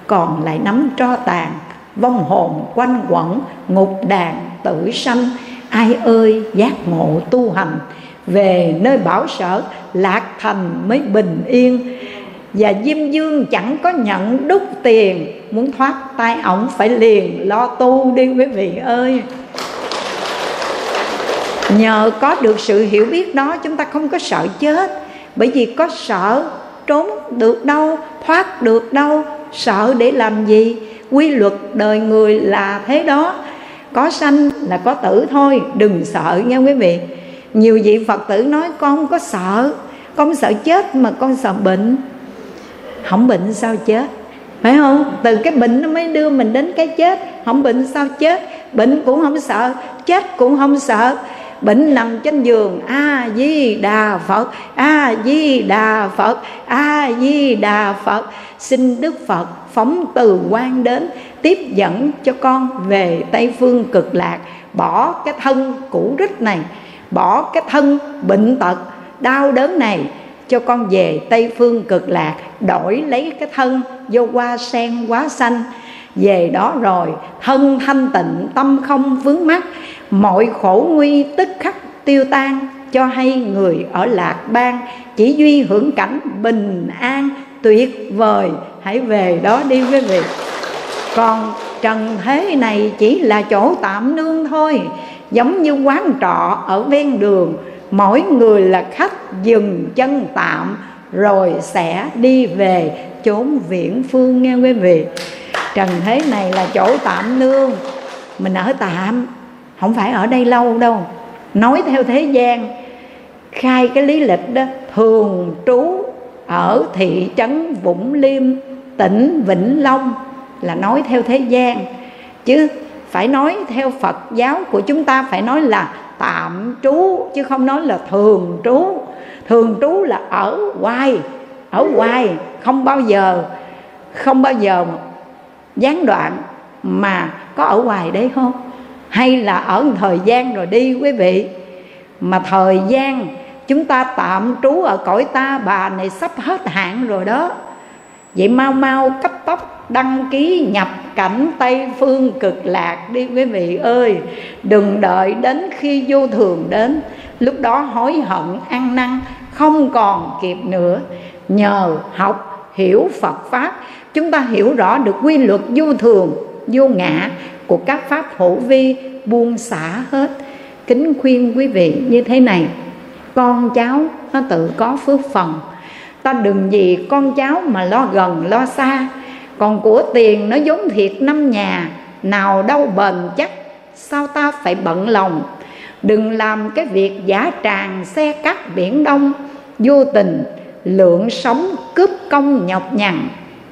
A: còn lại nắm tro tàn. Vong hồn quanh quẩn, ngục đàn tử sanh. Ai ơi, giác ngộ tu hành, về nơi bảo sở lạc thành mới bình yên. Và diêm dương chẳng có nhận đúc tiền, muốn thoát tay ổng phải liền lo tu đi quý vị ơi nhờ có được sự hiểu biết đó, chúng ta không có sợ chết. Bởi vì có sợ trốn được đâu, thoát được đâu, sợ để làm gì? Quy luật đời người là thế đó. Có sanh là có tử thôi, đừng sợ nha quý vị. Nhiều vị phật tử nói, con không có sợ, con sợ chết mà con sợ bệnh. Không bệnh sao chết? Phải không? Từ cái bệnh nó mới đưa mình đến cái chết. Không bệnh sao chết? Bệnh cũng không sợ, chết cũng không sợ bệnh nằm trên giường a di đà phật a di đà phật a di đà phật. Xin đức phật phóng từ quan đến, tiếp dẫn cho con về tây phương cực lạc, bỏ cái thân cũ rích này, bỏ cái thân bệnh tật, đau đớn này cho con về tây phương cực lạc, đổi lấy cái thân vô hoa sen quá xanh. Về đó rồi, thân thanh tịnh, tâm không vướng mắc mọi khổ nguy tức khắc tiêu tan, cho hay người ở lạc bang chỉ duy hưởng cảnh bình an, tuyệt vời. Hãy về đó đi quý vị. Còn trần thế này chỉ là chỗ tạm nương thôi, giống như quán trọ ở ven đường. Mỗi người là khách dừng chân tạm, rồi sẽ đi về chốn viễn phương nghe quý vị. Trần thế này là chỗ tạm nương, mình ở tạm không phải ở đây lâu đâu. Nói theo thế gian, khai cái lý lịch đó, thường trú ở thị trấn Vũng Liêm, tỉnh Vĩnh Long là nói theo thế gian. Chứ phải nói theo Phật giáo của chúng ta, phải nói là tạm trú, chứ không nói là thường trú. Thường trú là ở hoài ở hoài, không bao giờ, không bao giờ gián đoạn mà có ở hoài đấy không? Hay là ở một thời gian rồi đi quý vị. Mà thời gian chúng ta tạm trú ở cõi ta, bà này sắp hết hạn rồi đó. Vậy mau mau cấp tốc đăng ký nhập cảnh tây phương cực lạc đi quý vị ơi. Đừng đợi đến khi vô thường đến. Lúc đó hối hận, ăn năn, không còn kịp nữa. Nhờ học, hiểu phật pháp, chúng ta hiểu rõ được quy luật vô thường, vô ngã của các pháp hữu vi buông xả hết. Kính khuyên quý vị như thế này. Con cháu, nó tự có phước phần. Ta đừng vì con cháu mà lo gần, lo xa. Còn của tiền nó giống thiệt năm nhà. Nào đâu bền chắc, sao ta phải bận lòng? Đừng làm cái việc giả tràng xe cắt biển đông. Vô tình, lượng sống cướp công nhọc nhằn.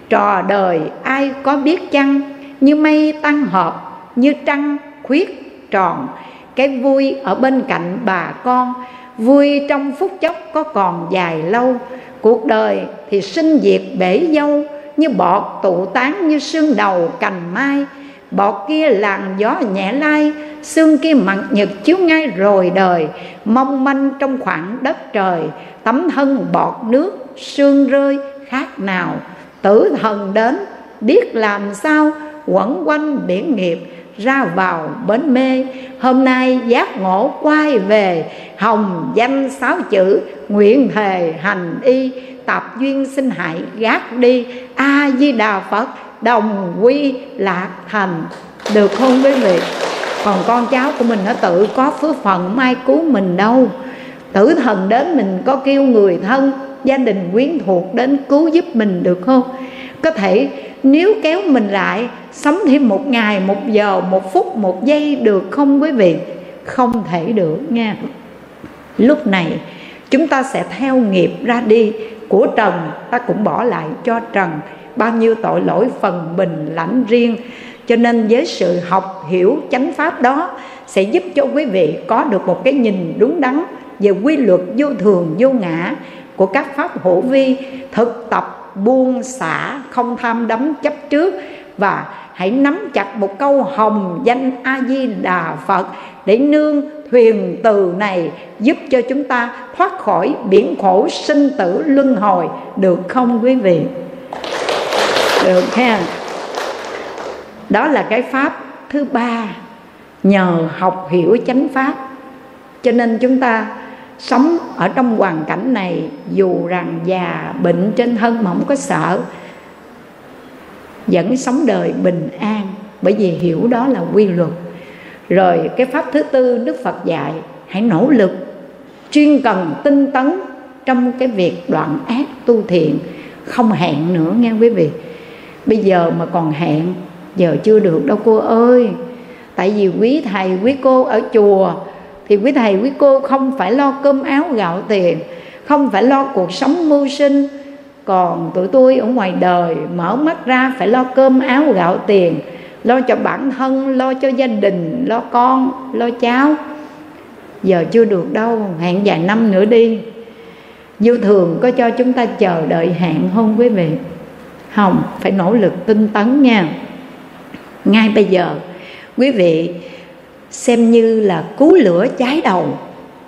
A: Trò đời ai có biết chăng? Như mây tăng hợp như trăng khuyết tròn, cái vui ở bên cạnh bà con. Vui trong phút chốc có còn dài lâu. Cuộc đời thì sinh diệt bể dâu, như bọt tụ tán như sương đầu cành mai. Bọt kia làn gió nhẹ lai, xương kia mặn nhật chiếu ngay rồi đời. Mong manh trong khoảng đất trời, tấm thân bọt nước, sương rơi khác nào. Tử thần đến, biết làm sao quẩn quanh biển nghiệp, ra vào bến mê. Hôm nay giác ngộ quay về, hồng danh sáu chữ, nguyện thề hành y, tập duyên sinh hại gác đi. A di đà phật, đồng quy lạc thành. Được không quý vị? Còn con cháu của mình nó tự có phước phần mai cứu mình đâu. Tử thần đến mình có kêu người thân, gia đình quyến thuộc đến cứu giúp mình, được không? Có thể nếu kéo mình lại, sống thêm một ngày, một giờ, một phút, một giây được không quý vị? Không thể được nha. Lúc này, chúng ta sẽ theo nghiệp ra đi. Của trần, ta cũng bỏ lại cho trần. Bao nhiêu tội lỗi phần bình lãnh riêng. Cho nên với sự học hiểu chánh pháp đó, sẽ giúp cho quý vị có được một cái nhìn đúng đắn về quy luật vô thường, vô ngã của các pháp hữu vi, thực tập buông xả, không tham đắm chấp trước. Và hãy nắm chặt một câu hồng danh a di đà phật để nương thuyền từ này giúp cho chúng ta thoát khỏi biển khổ sinh tử luân hồi. Được không quý vị? Được ha. Đó là cái pháp thứ ba, nhờ học hiểu chánh pháp. Cho nên chúng ta sống ở trong hoàn cảnh này, dù rằng già, bệnh trên thân mà không có sợ, vẫn sống đời bình an. Bởi vì hiểu đó là quy luật. Rồi cái pháp thứ tư đức phật dạy, hãy nỗ lực, chuyên cần tinh tấn trong cái việc đoạn ác tu thiện. Không hẹn nữa, nghe quý vị? Bây giờ mà còn hẹn, giờ chưa được đâu cô ơi. Tại vì quý thầy, quý cô ở chùa thì quý thầy, quý cô không phải lo cơm áo, gạo tiền, không phải lo cuộc sống mưu sinh. Còn tụi tôi ở ngoài đời, mở mắt ra phải lo cơm áo, gạo tiền, lo cho bản thân, lo cho gia đình, lo con, lo cháu. Giờ chưa được đâu, hẹn vài năm nữa đi. Vô thường, có cho chúng ta chờ đợi hẹn không quý vị. Không phải nỗ lực tinh tấn nha. Ngay bây giờ, quý vị xem như là cứu lửa cháy đầu.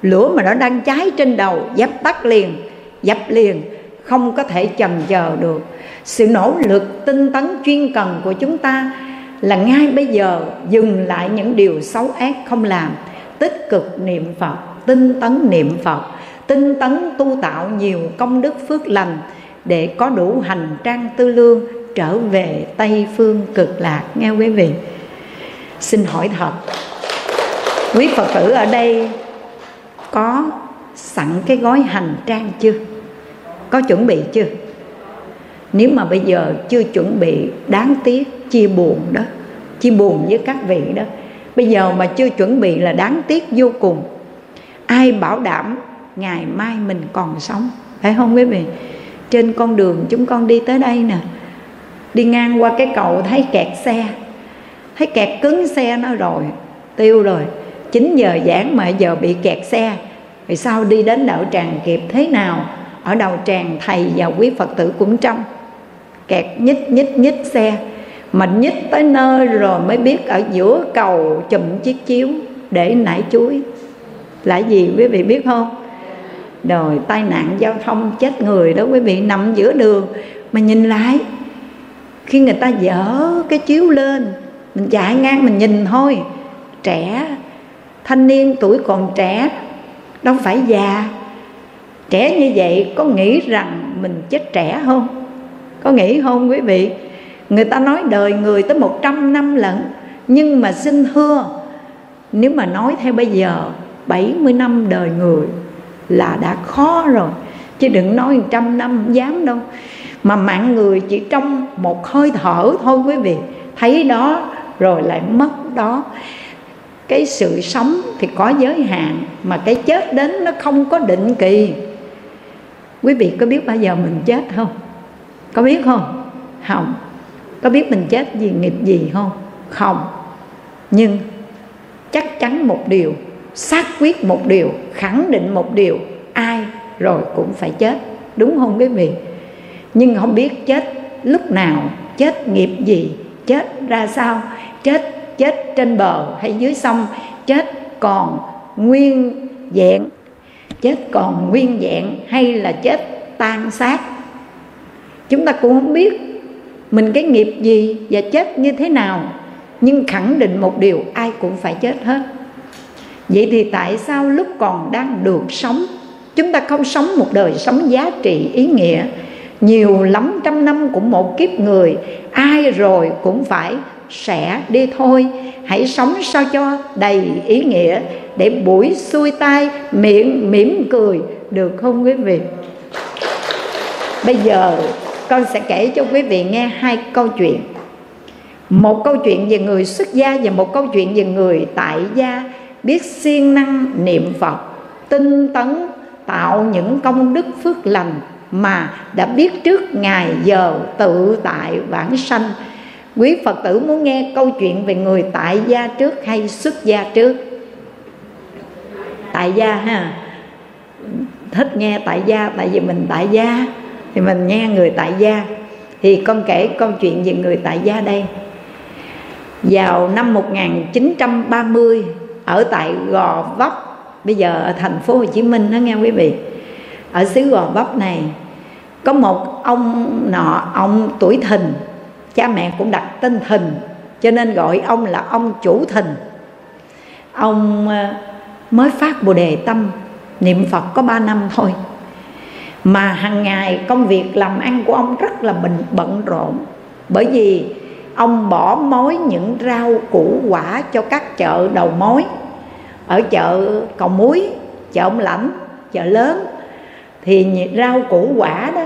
A: Lửa mà nó đang cháy trên đầu, dập tắt liền, dập liền, không có thể chần chờ được. Sự nỗ lực tinh tấn chuyên cần của chúng ta là ngay bây giờ dừng lại những điều xấu ác không làm. Tích cực niệm phật, tinh tấn niệm phật, tinh tấn tu tạo nhiều công đức phước lành để có đủ hành trang tư lương trở về tây phương cực lạc. Nghe quý vị, xin hỏi thật quý phật tử ở đây có sẵn cái gói hành trang chưa? Có chuẩn bị chưa? Nếu mà bây giờ chưa chuẩn bị, đáng tiếc, chia buồn đó, chia buồn với các vị đó. Bây giờ mà chưa chuẩn bị là đáng tiếc vô cùng. Ai bảo đảm ngày mai mình còn sống? Phải không quý vị? Trên con đường chúng con đi tới đây nè. Đi ngang qua cái cầu thấy kẹt xe. Thấy kẹt cứng xe nó rồi, tiêu rồi. 9 giờ giảng mà giờ bị kẹt xe. Vì sao đi đến đạo tràng kịp thế nào, ở đầu tràng thầy và quý phật tử cũng trong kẹt nhích nhích nhích xe. Mà nhích tới nơi rồi mới biết ở giữa cầu chùm chiếc chiếu để nải chuối. Là gì quý vị biết không? Rồi tai nạn giao thông chết người đó quý vị, nằm giữa đường mà nhìn lại. Khi người ta dở cái chiếu lên, mình chạy ngang mình nhìn thôi, trẻ thanh niên tuổi còn trẻ, đâu phải già. Trẻ như vậy có nghĩ rằng mình chết trẻ không? Có nghĩ không quý vị? Người ta nói đời người tới 100 năm lận, nhưng mà xin thưa, nếu mà nói theo bây giờ 70 năm đời người là đã khó rồi. Chứ đừng nói trăm năm không dám đâu. Mà mạng người chỉ trong một hơi thở thôi quý vị. Thấy đó rồi lại mất đó cái sự sống thì có giới hạn, mà cái chết đến nó không có định kỳ. Quý vị có biết bao giờ mình chết không? Có biết không? Không. Có biết mình chết vì nghiệp gì không? Không. Nhưng chắc chắn một điều, xác quyết một điều, khẳng định một điều, ai rồi cũng phải chết. Đúng không quý vị? Nhưng không biết chết lúc nào, chết nghiệp gì, chết ra sao, chết chết trên bờ hay dưới sông, chết còn nguyên vẹn, chết còn nguyên vẹn hay là chết tan xác. Chúng ta cũng không biết mình cái nghiệp gì và chết như thế nào, nhưng khẳng định một điều, ai cũng phải chết hết. Vậy thì tại sao lúc còn đang được sống, chúng ta không sống một đời sống giá trị ý nghĩa? Nhiều lắm trăm năm cũng một kiếp người, ai rồi cũng phải sẽ đi thôi. Hãy sống sao cho đầy ý nghĩa để buổi xuôi tay miệng mỉm cười được không quý vị? Bây giờ con sẽ kể cho quý vị nghe hai câu chuyện. Một câu chuyện về người xuất gia và một câu chuyện về người tại gia. Biết siêng năng niệm phật, tinh tấn tạo những công đức phước lành mà đã biết trước ngày giờ tự tại vãng sanh quý phật tử muốn nghe câu chuyện về người tại gia trước hay xuất gia trước? Tại gia ha. Thích nghe tại gia, tại vì mình tại gia, thì mình nghe người tại gia. Thì con kể câu chuyện về người tại gia đây. Vào năm 1930 ở tại Gò Vấp, bây giờ ở thành phố Hồ Chí Minh đó nghe quý vị. Ở xứ Gò Vấp này, có một ông nọ, ông tuổi thìn cha mẹ cũng đặt tên thìn, cho nên gọi ông là ông chủ thìn. Ông ờ, mới phát bồ đề tâm, niệm phật có 3 năm thôi. Mà hàng ngày công việc làm ăn của ông rất là bình, bận rộn, bởi vì ông bỏ mối những rau củ quả cho các chợ đầu mối. Ở chợ cầu muối, chợ ông lãnh, chợ lớn, thì rau củ quả đó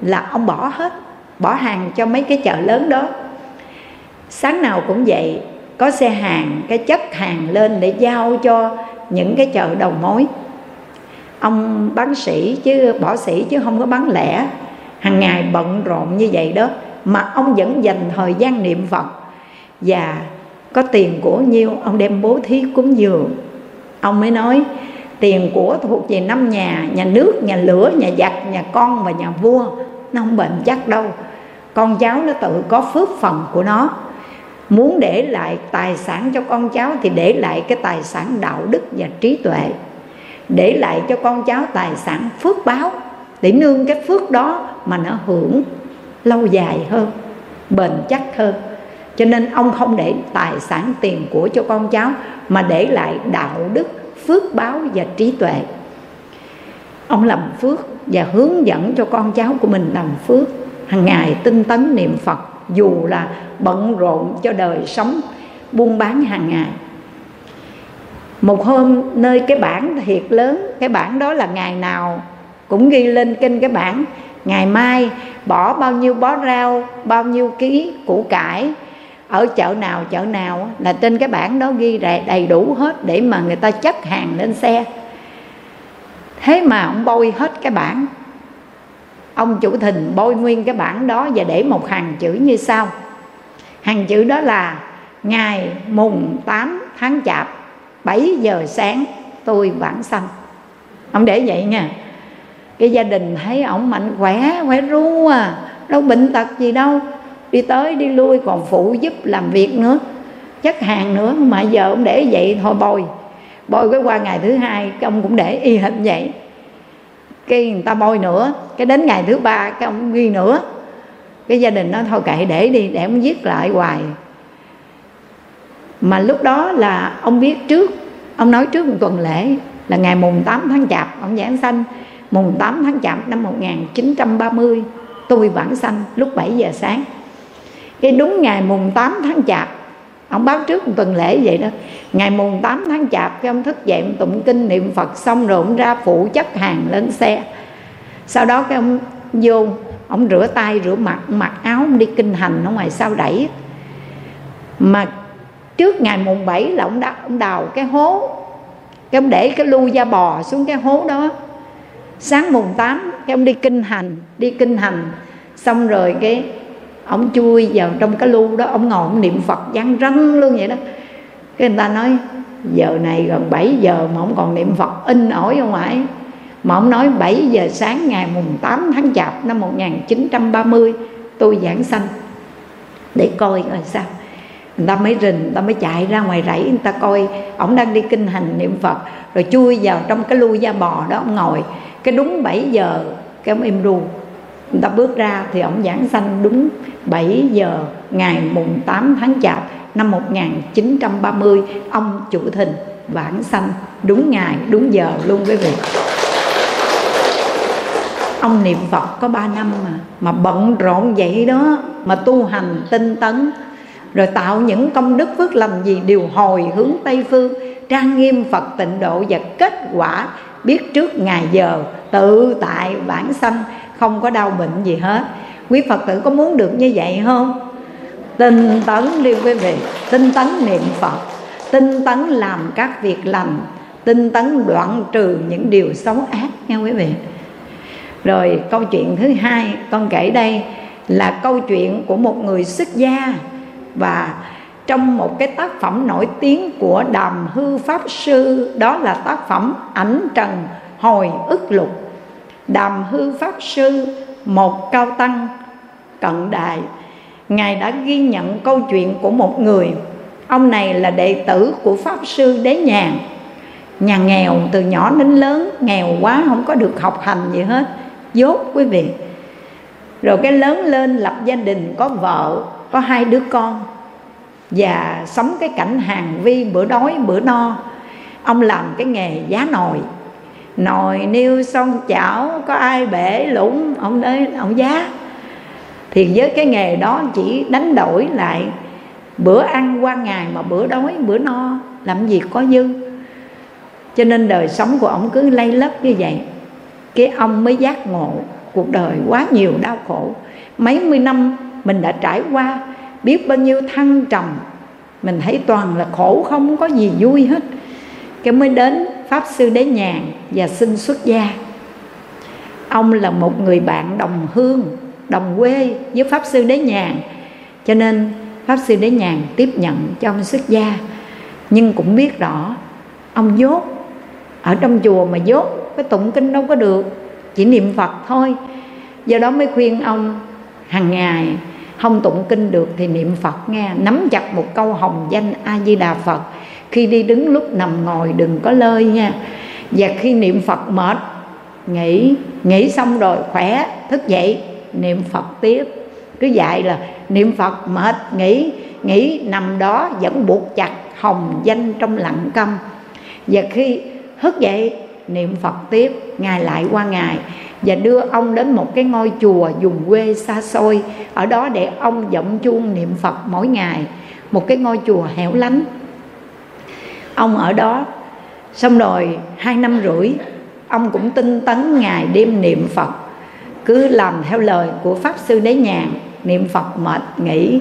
A: là ông bỏ hết bỏ hàng cho mấy cái chợ lớn đó. Sáng nào cũng vậy, có xe hàng, cái chất hàng lên để giao cho những cái chợ đầu mối. Ông bán sĩ chứ, bỏ sĩ chứ không có bán lẻ. Hàng ngày bận rộn như vậy đó, mà ông vẫn dành thời gian niệm phật. Và có tiền của nhiêu, ông đem bố thí cúng dường. Ông mới nói, tiền của thuộc về năm nhà nhà nước, nhà lửa, nhà giặc, nhà con và nhà vua nó không bệnh chắc đâu. Con cháu nó tự có phước phần của nó. Muốn để lại tài sản cho con cháu thì để lại cái tài sản đạo đức và trí tuệ. Để lại cho con cháu tài sản phước báo để nương cái phước đó mà nó hưởng lâu dài hơn, bền chắc hơn. Cho nên ông không để tài sản tiền của cho con cháu mà để lại đạo đức, phước báo và trí tuệ ông làm phước và hướng dẫn cho con cháu của mình làm phước. Hàng ngày tinh tấn niệm phật, dù là bận rộn cho đời sống, buôn bán hàng ngày. Một hôm, nơi cái bảng thiệt lớn, cái bảng đó là ngày nào cũng ghi lên kinh cái bảng, ngày mai bỏ bao nhiêu bó rau, bao nhiêu ký củ cải, ở chợ nào chợ nào là trên cái bảng đó ghi đầy đủ hết để mà người ta chất hàng lên xe thế mà ông bôi hết cái bảng. Ông chủ thình bôi nguyên cái bảng đó và để một hàng chữ như sau. Hàng chữ đó là, ngày mùng 8 tháng chạp 7 giờ sáng, tôi vãng sanh. Ông để vậy nha. Cái gia đình thấy ổng mạnh khỏe khỏe ru à đâu bệnh tật gì đâu. Đi tới đi lui còn phụ giúp làm việc nữa. Chất hàng nữa, mà giờ ông để vậy thôi bồi bôi cái qua ngày thứ hai, cái ông cũng để y hệt vậy. Cái người ta bôi nữa, cái đến ngày thứ ba, cái ông ghi nữa. Cái gia đình nó thôi kệ, để đi, để ông viết lại hoài. Mà lúc đó là ông biết trước, ông nói trước một tuần lễ là ngày mùng 8 tháng chạp, ông giảng sanh. Mùng 8 tháng chạp năm 1930 tôi vãng sanh lúc 7 giờ sáng. Cái đúng ngày mùng 8 tháng chạp ông báo trước một tuần lễ vậy đó. Ngày mùng 8 tháng chạp cái ông thức dậy ông tụng kinh niệm phật xong rồi ông ra phụ chất hàng lên xe. Sau đó cái ông vô ông rửa tay rửa mặt mặc áo ông đi kinh hành ở ngoài sau đẩy. Mà trước ngày mùng 7 là ông, đã ông đào cái hố cái ông để cái lu da bò xuống cái hố đó. Sáng mùng 8 cái ông đi kinh hành đi kinh hành. Xong rồi cái ông chui vào trong cái lu đó, ông ngồi ông niệm phật văn răng luôn vậy đó. Cái người ta nói, giờ này gần 7 giờ mà ông còn niệm phật, in ỏi không ngoài. Mà ông nói 7 giờ sáng ngày mùng 8 tháng chạp năm 1930 tôi giảng sanh. Để coi rồi sao. Người ta mới rình, người ta mới chạy ra ngoài rẫy, người ta coi ổng đang đi kinh hành niệm phật, rồi chui vào trong cái lu da bò đó, ông ngồi. Cái đúng 7 giờ, cái ông im ru người ta bước ra thì ông giảng sanh đúng 7 giờ ngày mùng 8 tháng chạp năm 1930 ông chủ thình vãng sanh đúng ngày, đúng giờ luôn quý vị. Ông niệm Phật có 3 năm mà mà bận rộn vậy đó, mà tu hành tinh tấn. Rồi tạo những công đức phước lành gì điều hồi hướng tây phương, trang nghiêm phật tịnh độ và kết quả biết trước ngày giờ tự tại bản sanh không có đau bệnh gì hết. Quý phật tử có muốn được như vậy không? Tinh tấn đi quý vị, tinh tấn niệm phật, tinh tấn làm các việc lành, tinh tấn đoạn trừ những điều xấu ác nha quý vị. Rồi câu chuyện thứ hai, con kể đây là câu chuyện của một người xuất gia và trong một cái tác phẩm nổi tiếng của đàm hư pháp sư, đó là tác phẩm ảnh trần hồi ức lục đàm hư pháp sư, một cao tăng, cận đại. Ngài đã ghi nhận câu chuyện của một người. Ông này là đệ tử của pháp sư đế nhàn. Nhà nghèo từ nhỏ đến lớn, nghèo quá không có được học hành gì hết. Dốt quý vị. Rồi cái lớn lên lập gia đình, có vợ, có hai đứa con. Và sống cái cảnh hàng vi, bữa đói, bữa no. Ông làm cái nghề giá nồi nồi niêu xong chảo, có ai bể lũng? Ông đấy ông giá. Thì với cái nghề đó chỉ đánh đổi lại, bữa ăn qua ngày mà bữa đói, bữa no, làm gì có dư. Cho nên đời sống của ông cứ lay lấp như vậy. Cái ông mới giác ngộ cuộc đời quá nhiều đau khổ. Mấy mươi năm mình đã trải qua, biết bao nhiêu thăng trầm, mình thấy toàn là khổ, không có gì vui hết. Cái mới đến pháp sư đế nhàn và xin xuất gia. Ông là một người bạn đồng hương, đồng quê với pháp sư đế nhàn, cho nên pháp sư đế nhàn tiếp nhận cho ông xuất gia. Nhưng cũng biết rõ, ông dốt, ở trong chùa mà dốt, cái tụng kinh đâu có được, chỉ niệm phật thôi. Do đó mới khuyên ông hàng ngày không tụng kinh được thì niệm phật nghe, nắm chặt một câu hồng danh a di đà phật khi đi đứng lúc nằm ngồi, đừng có lơi nha. Và khi niệm phật mệt nghỉ nghỉ xong rồi, khỏe, thức dậy, niệm phật tiếp. Cứ dạy là niệm phật mệt nghỉ nghỉ nằm đó vẫn buộc chặt hồng danh trong lặng câm. Và khi thức dậy, niệm phật tiếp ngày lại qua ngày và đưa ông đến một cái ngôi chùa dùng quê xa xôi. Ở đó để ông giọng chuông niệm phật mỗi ngày. Một cái ngôi chùa hẻo lánh ông ở đó. Xong rồi, hai năm rưỡi, ông cũng tinh tấn ngày đêm niệm phật, cứ làm theo lời của pháp sư đế nhàn, niệm phật mệt nghỉ.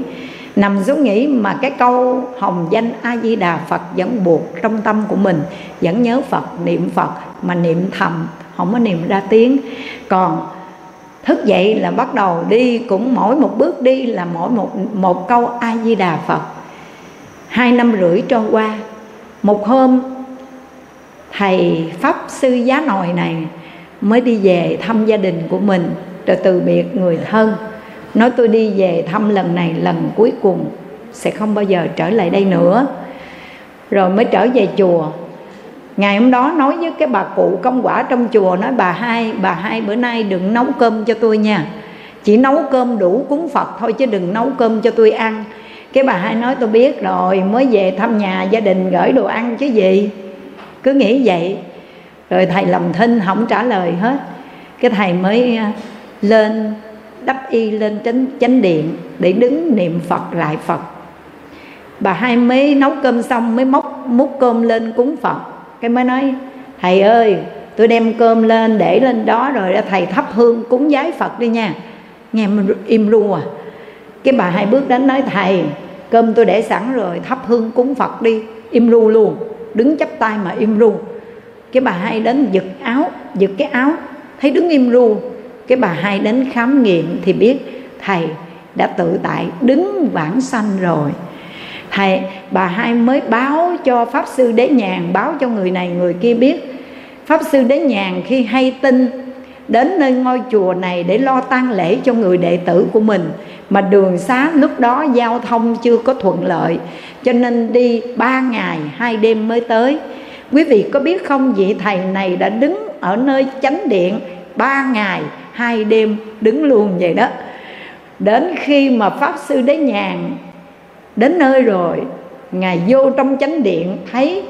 A: Nằm xuống nghỉ mà cái câu hồng danh a di đà phật vẫn buộc trong tâm của mình, vẫn nhớ phật, niệm phật, mà niệm thầm, không có niệm ra tiếng. Còn thức dậy là bắt đầu đi, cũng mỗi một bước đi là mỗi một một câu a di đà phật. Hai năm rưỡi trôi qua một hôm, thầy pháp sư giá nồi này mới đi về thăm gia đình của mình, rồi từ biệt người thân. Nói tôi đi về thăm lần này, lần cuối cùng sẽ không bao giờ trở lại đây nữa. Rồi mới trở về chùa. Ngày hôm đó nói với cái bà cụ công quả trong chùa, nói, bà hai bà hai bữa nay đừng nấu cơm cho tôi nha. Chỉ nấu cơm đủ cúng phật thôi chứ đừng nấu cơm cho tôi ăn cái bà hai nói tôi biết rồi mới về thăm nhà gia đình gửi đồ ăn chứ gì. Cứ nghĩ vậy. Rồi thầy lầm thinh không trả lời hết. Cái thầy mới à, lên đắp y lên chánh, chánh điện để đứng niệm phật lại phật. Bà hai mới nấu cơm xong mới móc múc cơm lên cúng phật. Cái mới nói thầy ơi tôi đem cơm lên để lên đó rồi thầy thắp hương cúng giái phật đi nha. Nghe im ru à. Cái bà hai bước đến nói thầy cơm tôi để sẵn rồi, thắp hương cúng phật đi. Im ru luôn, đứng chắp tay mà im ru. Cái bà hai đến giật áo, giật cái áo, thấy đứng im ru. Cái bà hai đến khám nghiệm thì biết, thầy đã tự tại đứng vãng sanh rồi. Thầy, bà hai mới báo cho pháp sư đế nhàn, báo cho người này, người kia biết. Pháp sư đế nhàn khi hay tin đến nơi ngôi chùa này để lo tang lễ cho người đệ tử của mình mà đường xá lúc đó giao thông chưa có thuận lợi, cho nên đi ba ngày, hai đêm mới tới. Quý vị có biết không, vị thầy này đã đứng ở nơi chánh điện ba ngày, hai đêm đứng luôn vậy đó. Đến khi mà pháp sư đế nhàn đến nơi rồi, ngài vô trong chánh điện thấy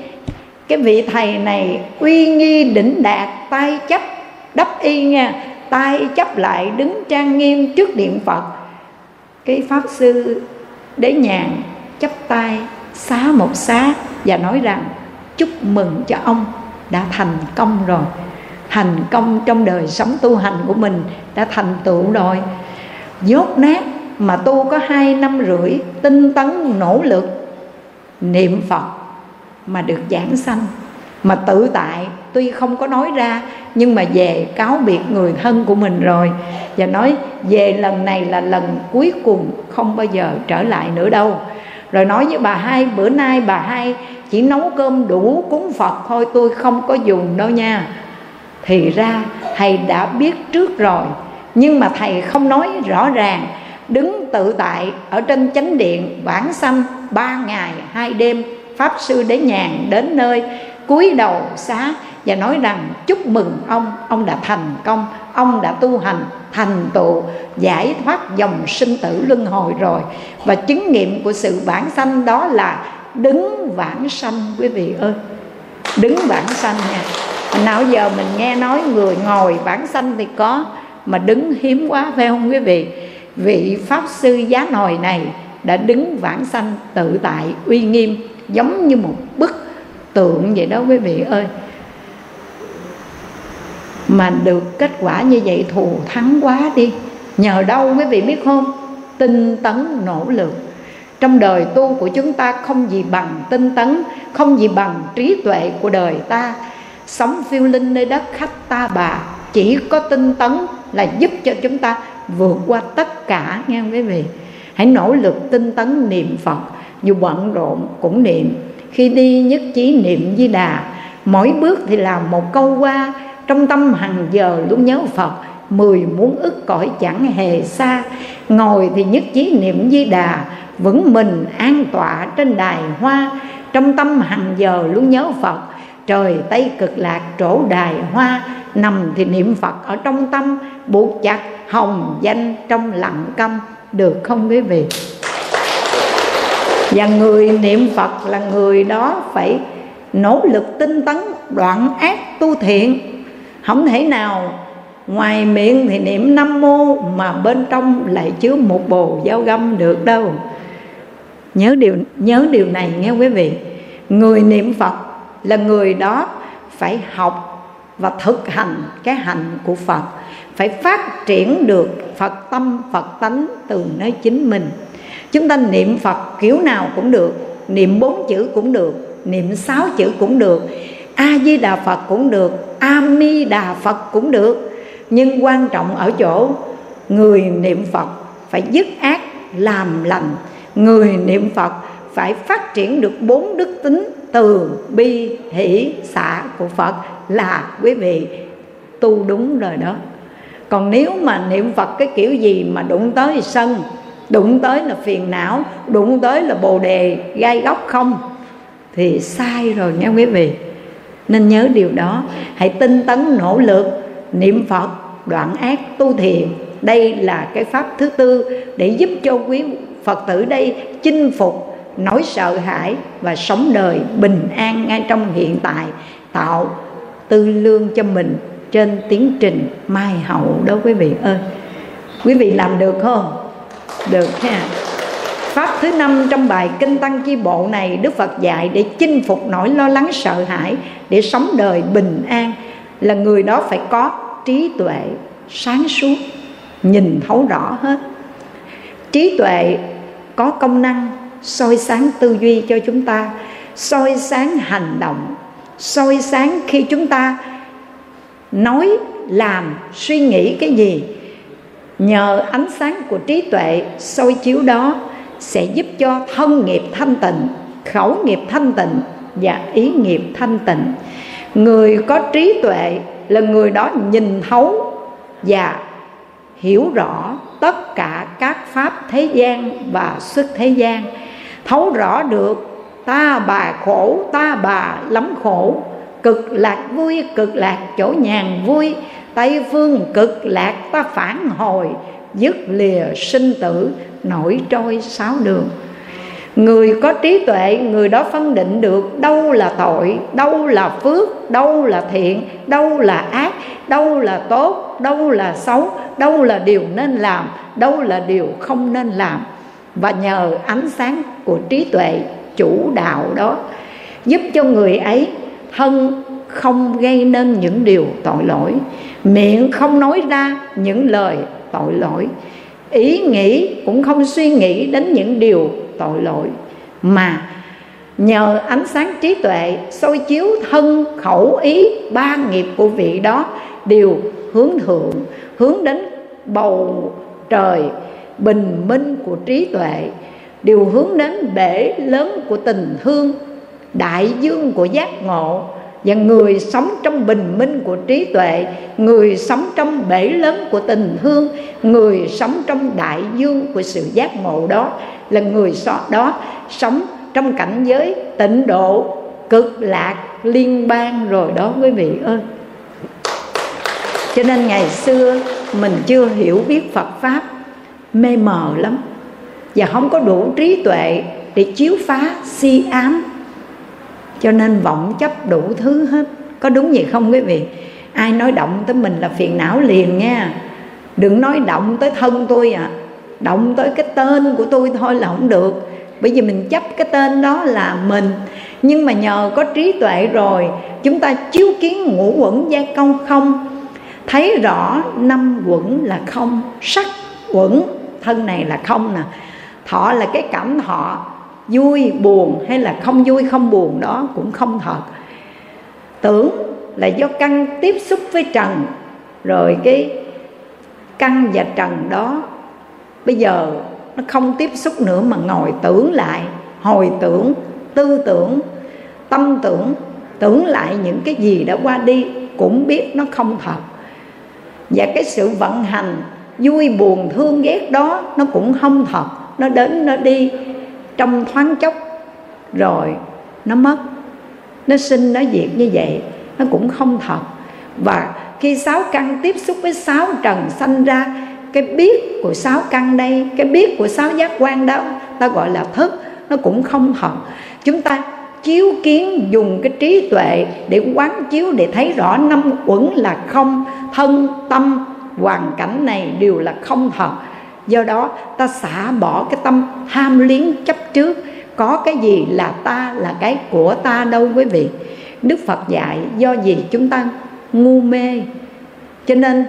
A: cái vị thầy này uy nghi, đỉnh đạt tay chấp đắp y nha. Tay chấp lại, đứng trang nghiêm trước điện phật cái pháp sư đế nhàn chắp tay xá một xá và nói rằng, chúc mừng cho ông đã thành công rồi. Thành công trong đời sống tu hành của mình đã thành tựu rồi. Dốt nát mà tu có hai năm rưỡi, tinh tấn nỗ lực, niệm phật mà được giảng sanh, mà tự tại tuy không có nói ra, nhưng mà về cáo biệt người thân của mình rồi. Và nói, về lần này là lần cuối cùng không bao giờ trở lại nữa đâu. Rồi nói với bà hai, bữa nay bà hai chỉ nấu cơm đủ cúng phật thôi, tôi không có dùng đâu nha. Thì ra thầy đã biết trước rồi, nhưng mà thầy không nói rõ ràng. Đứng tự tại ở trên chánh điện bản xanh ba ngày hai đêm, pháp sư đế nhàn đến nơi, cúi đầu xá và nói rằng, chúc mừng ông ông đã thành công, ông đã tu hành thành tựu, giải thoát dòng sinh tử luân hồi rồi. Và chứng nghiệm của sự bản sanh đó là đứng vãng sanh, quý vị ơi. Đứng vãng sanh nha. Nào giờ mình nghe nói người ngồi vãng sanh thì có, mà đứng hiếm quá, phải không quý vị? Vị pháp sư giá nồi này đã đứng vãng sanh tự tại, uy nghiêm, giống như một bức tượng vậy đó quý vị ơi mà được kết quả như vậy thù thắng quá đi. Nhờ đâu quý vị biết không? Tinh tấn nỗ lực. Trong đời tu của chúng ta không gì bằng tinh tấn, không gì bằng trí tuệ của đời ta. Sống phiêu linh nơi đất khách ta bà, chỉ có tinh tấn là giúp cho chúng ta vượt qua tất cả, nghe quý vị? Hãy nỗ lực tinh tấn niệm phật, dù bận rộn cũng niệm. Khi đi nhất trí niệm di đà, mỗi bước thì làm một câu qua trong tâm hàng giờ luôn nhớ phật, mười muốn ức cõi chẳng hề xa. Ngồi thì nhất trí niệm di đà, vững mình an tọa trên đài hoa. Trong tâm hàng giờ luôn nhớ phật, trời tây cực lạc trổ đài hoa. Nằm thì niệm phật ở trong tâm, buộc chặt hồng danh trong lặng câm. Được không quý vị? Và người niệm phật là người đó phải nỗ lực tinh tấn, đoạn ác tu thiện không thể nào, ngoài miệng thì niệm nam mô mà bên trong lại chứa một bồ dao găm được đâu. Nhớ điều nhớ điều này nghe quý vị. Người niệm phật là người đó phải học và thực hành cái hạnh của phật, phải phát triển được phật tâm, phật tánh từ nơi chính mình. Chúng ta niệm phật kiểu nào cũng được, niệm bốn chữ cũng được, niệm sáu chữ cũng được a di đà phật cũng được a mi đà phật cũng được. Nhưng quan trọng ở chỗ, người niệm phật phải dứt ác, làm lành. Người niệm phật phải phát triển được bốn đức tính từ bi, hỷ, xả của phật là, quý vị, tu đúng rồi đó. Còn nếu mà niệm phật cái kiểu gì mà đụng tới sân, đụng tới là phiền não, đụng tới là bồ đề gai góc không, thì sai rồi nghe quý vị nên nhớ điều đó. Hãy tinh tấn nỗ lực, niệm phật, đoạn ác, tu thiền. Đây là cái pháp thứ tư để giúp cho quý phật tử đây chinh phục nỗi sợ hãi và sống đời bình an ngay trong hiện tại, tạo tư lương cho mình trên tiến trình mai hậu đó quý vị ơi. Quý vị làm được không? Được ha. Pháp thứ năm trong bài Kinh Tăng Chi Bộ này, Đức Phật dạy để chinh phục nỗi lo lắng sợ hãi, Để sống đời bình an, Là người đó phải có trí tuệ sáng suốt, Nhìn thấu rõ hết. Trí tuệ có công năng soi sáng tư duy cho chúng ta, soi sáng hành động, soi sáng khi chúng ta nói, làm, suy nghĩ cái gì. Nhờ ánh sáng của trí tuệ soi chiếu đó sẽ giúp cho thân nghiệp thanh tịnh, khẩu nghiệp thanh tịnh và ý nghiệp thanh tịnh. Người có trí tuệ là người đó nhìn thấu và hiểu rõ tất cả các pháp thế gian và xuất thế gian. Thấu rõ được, ta bà khổ, ta bà lắm khổ. Cực lạc vui, cực lạc chỗ nhàn vui. Tây phương cực lạc ta phản hồi dứt lìa sinh tử, nổi trôi sáu đường. Người có trí tuệ, người đó phân định được đâu là tội, đâu là phước, đâu là thiện, đâu là ác, đâu là tốt, đâu là xấu, đâu là điều nên làm, đâu là điều không nên làm. Và nhờ ánh sáng của trí tuệ chủ đạo đó giúp cho người ấy thân không gây nên những điều tội lỗi. Miệng không nói ra những lời tội lỗi. Ý nghĩ cũng không suy nghĩ đến những điều tội lỗi, mà nhờ ánh sáng trí tuệ soi chiếu thân khẩu ý ba nghiệp của vị đó, đều hướng thượng, hướng đến bầu trời bình minh của trí tuệ, đều hướng đến bể lớn của tình thương, đại dương của giác ngộ và người sống trong bình minh của trí tuệ, người sống trong bể lớn của tình thương, người sống trong đại dương của sự giác ngộ đó là người đó sống trong cảnh giới tịnh độ, cực lạc, liên bang rồi đó quý vị ơi. Cho nên ngày xưa mình chưa hiểu biết phật pháp, mê mờ lắm. Và không có đủ trí tuệ để chiếu phá si ám cho nên vọng chấp đủ thứ hết. Có đúng vậy không quý vị? Ai nói động tới mình là phiền não liền nha. Đừng nói động tới thân tôi à động tới cái tên của tôi thôi là không được. Bởi vì mình chấp cái tên đó là mình. Nhưng mà nhờ có trí tuệ rồi, chúng ta chiếu kiến ngũ quẩn gia công không? Thấy rõ năm quẩn là không, sắc quẩn, thân này là không nè. Thọ là cái cảm thọ vui, buồn hay là không vui, không buồn đó cũng không thật. Tưởng là do căn tiếp xúc với trần, rồi cái căn và trần đó bây giờ nó không tiếp xúc nữa mà ngồi tưởng lại, hồi tưởng, tư tưởng, tâm tưởng tưởng lại những cái gì đã qua đi cũng biết nó không thật. Và cái sự vận hành vui, buồn, thương ghét đó nó cũng không thật, nó đến nó đi trong thoáng chốc, rồi nó mất. Nó sinh, nó diệt như vậy, nó cũng không thật. Và khi sáu căn tiếp xúc với sáu trần sanh ra, cái biết của sáu căn đây, cái biết của sáu giác quan đó, ta gọi là thức, nó cũng không thật. Chúng ta chiếu kiến dùng cái trí tuệ để quán chiếu để thấy rõ năm uẩn là không, thân, tâm, hoàn cảnh này đều là không thật do đó, ta xả bỏ cái tâm ham liếng chấp trước. Có cái gì là ta, là cái của ta đâu quý vị. Đức phật dạy, do gì chúng ta ngu mê? Cho nên,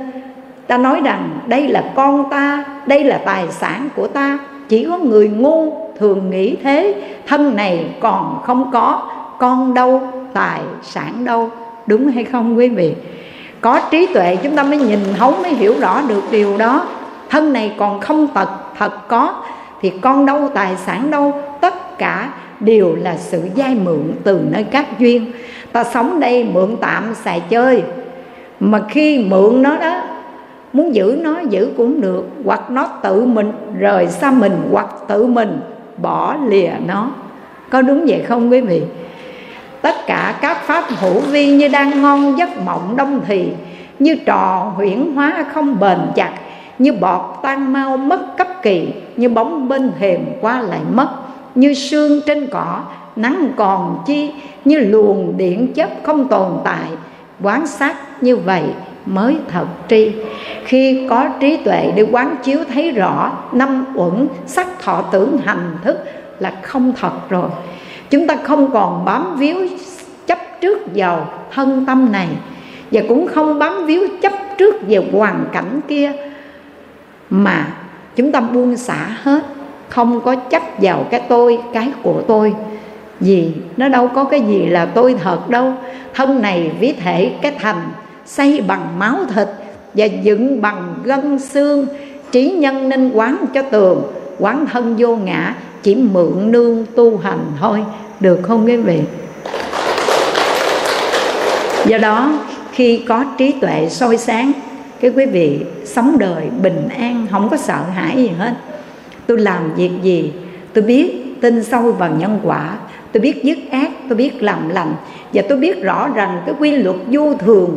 A: ta nói rằng đây là con ta, đây là tài sản của ta. Chỉ có người ngu thường nghĩ thế, thân này còn không có, con đâu, tài sản đâu. Đúng hay không quý vị? Có trí tuệ chúng ta mới nhìn thấu mới hiểu rõ được điều đó thân này còn không tật thật có, thì con đâu, tài sản đâu, tất cả đều là sự dai mượn từ nơi các duyên. Ta sống đây mượn tạm xài chơi, mà khi mượn nó đó, muốn giữ nó, giữ cũng được. Hoặc nó tự mình rời xa mình, hoặc tự mình bỏ lìa nó. Có đúng vậy không quý vị? Tất cả các pháp hữu vi như đang ngon, giấc mộng đông thì, như trò huyễn hóa không bền chặt như bọt tan mau mất cấp kỳ, như bóng bên thềm qua lại mất, như sương trên cỏ, nắng còn chi, như luồng điện chấp không tồn tại. Quán sát như vậy mới thật tri. Khi có trí tuệ để quán chiếu thấy rõ năm uẩn, sắc thọ tưởng hành thức là không thật rồi. Chúng ta không còn bám víu chấp trước vào thân tâm này, và cũng không bám víu chấp trước về hoàn cảnh kia mà chúng ta buông xả hết, không có chấp vào cái tôi, cái của tôi. Vì nó đâu có cái gì là tôi thật đâu. Thân này ví thể cái thành, xây bằng máu thịt và dựng bằng gân xương. Trí nhân nên quán cho tường, quán thân vô ngã, chỉ mượn nương tu hành thôi. Được không quý vị? Do đó, khi có trí tuệ soi sáng cái quý vị sống đời bình an, không có sợ hãi gì hết. Tôi làm việc gì, tôi biết tin sâu vào nhân quả, tôi biết dứt ác, tôi biết làm lành, và tôi biết rõ rằng cái quy luật vô thường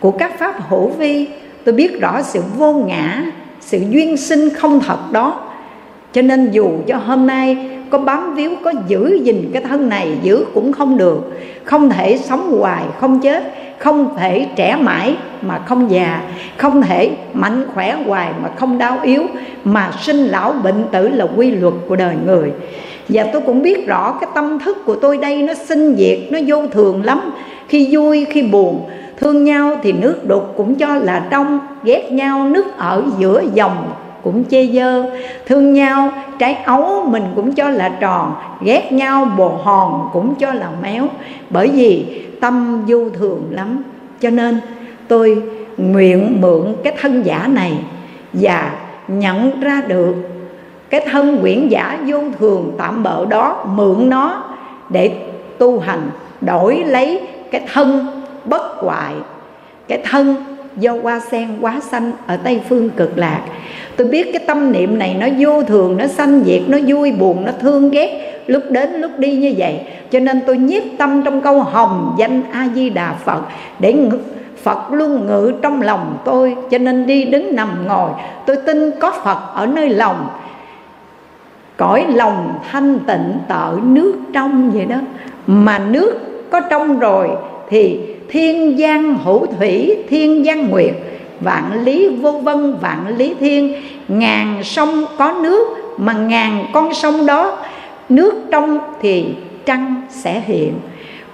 A: của các pháp hữu vi, tôi biết rõ sự vô ngã, sự duyên sinh không thật đó cho nên dù cho hôm nay có bám víu, có giữ gìn cái thân này, giữ cũng không được. Không thể sống hoài, không chết. Không thể trẻ mãi mà không già. Không thể mạnh khỏe hoài mà không đau yếu. Mà sinh lão bệnh tử là quy luật của đời người. Và tôi cũng biết rõ cái tâm thức của tôi đây, nó sinh diệt, nó vô thường lắm. Khi vui, khi buồn, thương nhau thì nước đục cũng cho là trong ghét nhau nước ở giữa dòng cũng chê dơ. Thương nhau, trái ấu mình cũng cho là tròn, ghét nhau bồ hòn cũng cho là méo. Bởi vì tâm du thường lắm. Cho nên tôi nguyện mượn cái thân giả này và nhận ra được cái thân quyển giả vô thường tạm bợ đó, mượn nó để tu hành, đổi lấy cái thân bất hoại, cái thân do hoa sen quá xanh ở tây phương cực lạc tôi biết cái tâm niệm này nó vô thường, nó sanh diệt, nó vui buồn, nó thương ghét lúc đến, lúc đi như vậy. Cho nên tôi nhiếp tâm trong câu hồng danh a di đà phật để Phật luôn ngự trong lòng tôi. Cho nên đi đứng nằm ngồi, Tôi tin có Phật ở nơi lòng. Cõi lòng thanh tịnh tợ nước trong vậy đó. Mà nước có trong rồi Thì thiên giang hữu thủy, thiên giang nguyệt. Vạn lý vô vân, vạn lý thiên. Ngàn sông có nước, Mà ngàn con sông đó, Nước trong thì trăng sẽ hiện.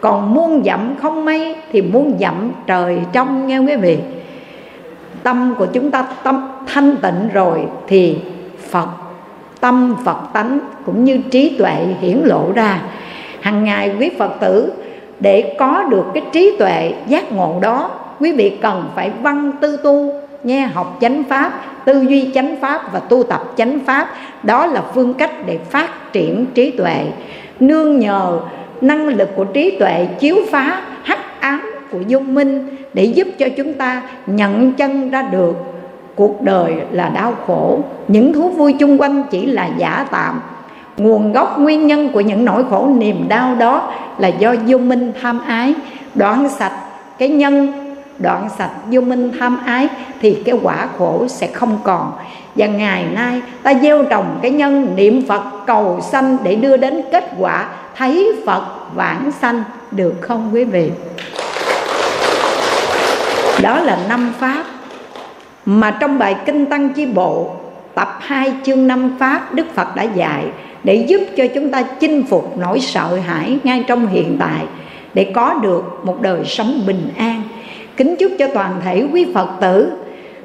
A: Còn muôn dặm không mây thì muôn dặm trời trong, nghe quý vị tâm của chúng ta tâm thanh tịnh rồi thì phật, tâm phật tánh cũng như trí tuệ hiển lộ ra. Hàng ngày quý phật tử, để có được cái trí tuệ giác ngộ đó quý vị cần phải văn tư tu, nghe học chánh pháp, tư duy chánh pháp và tu tập chánh pháp. Đó là phương cách để phát triển trí tuệ. Nương nhờ năng lực của trí tuệ chiếu phá hắc ám của dung minh để giúp cho chúng ta nhận chân ra được cuộc đời là đau khổ. Những thú vui chung quanh chỉ là giả tạm. Nguồn gốc nguyên nhân của những nỗi khổ niềm đau đó là do vô minh tham ái, đoạn sạch cái nhân đoạn sạch vô minh tham ái thì cái quả khổ sẽ không còn. Và ngày nay ta gieo trồng cái nhân niệm phật cầu sanh để đưa đến kết quả thấy phật vãng sanh, được không quý vị? Đó là năm pháp. Mà trong bài kinh tăng chi bộ, tập 2 chương năm pháp đức phật đã dạy để giúp cho chúng ta chinh phục nỗi sợ hãi ngay trong hiện tại, để có được một đời sống bình an kính chúc cho toàn thể quý phật tử.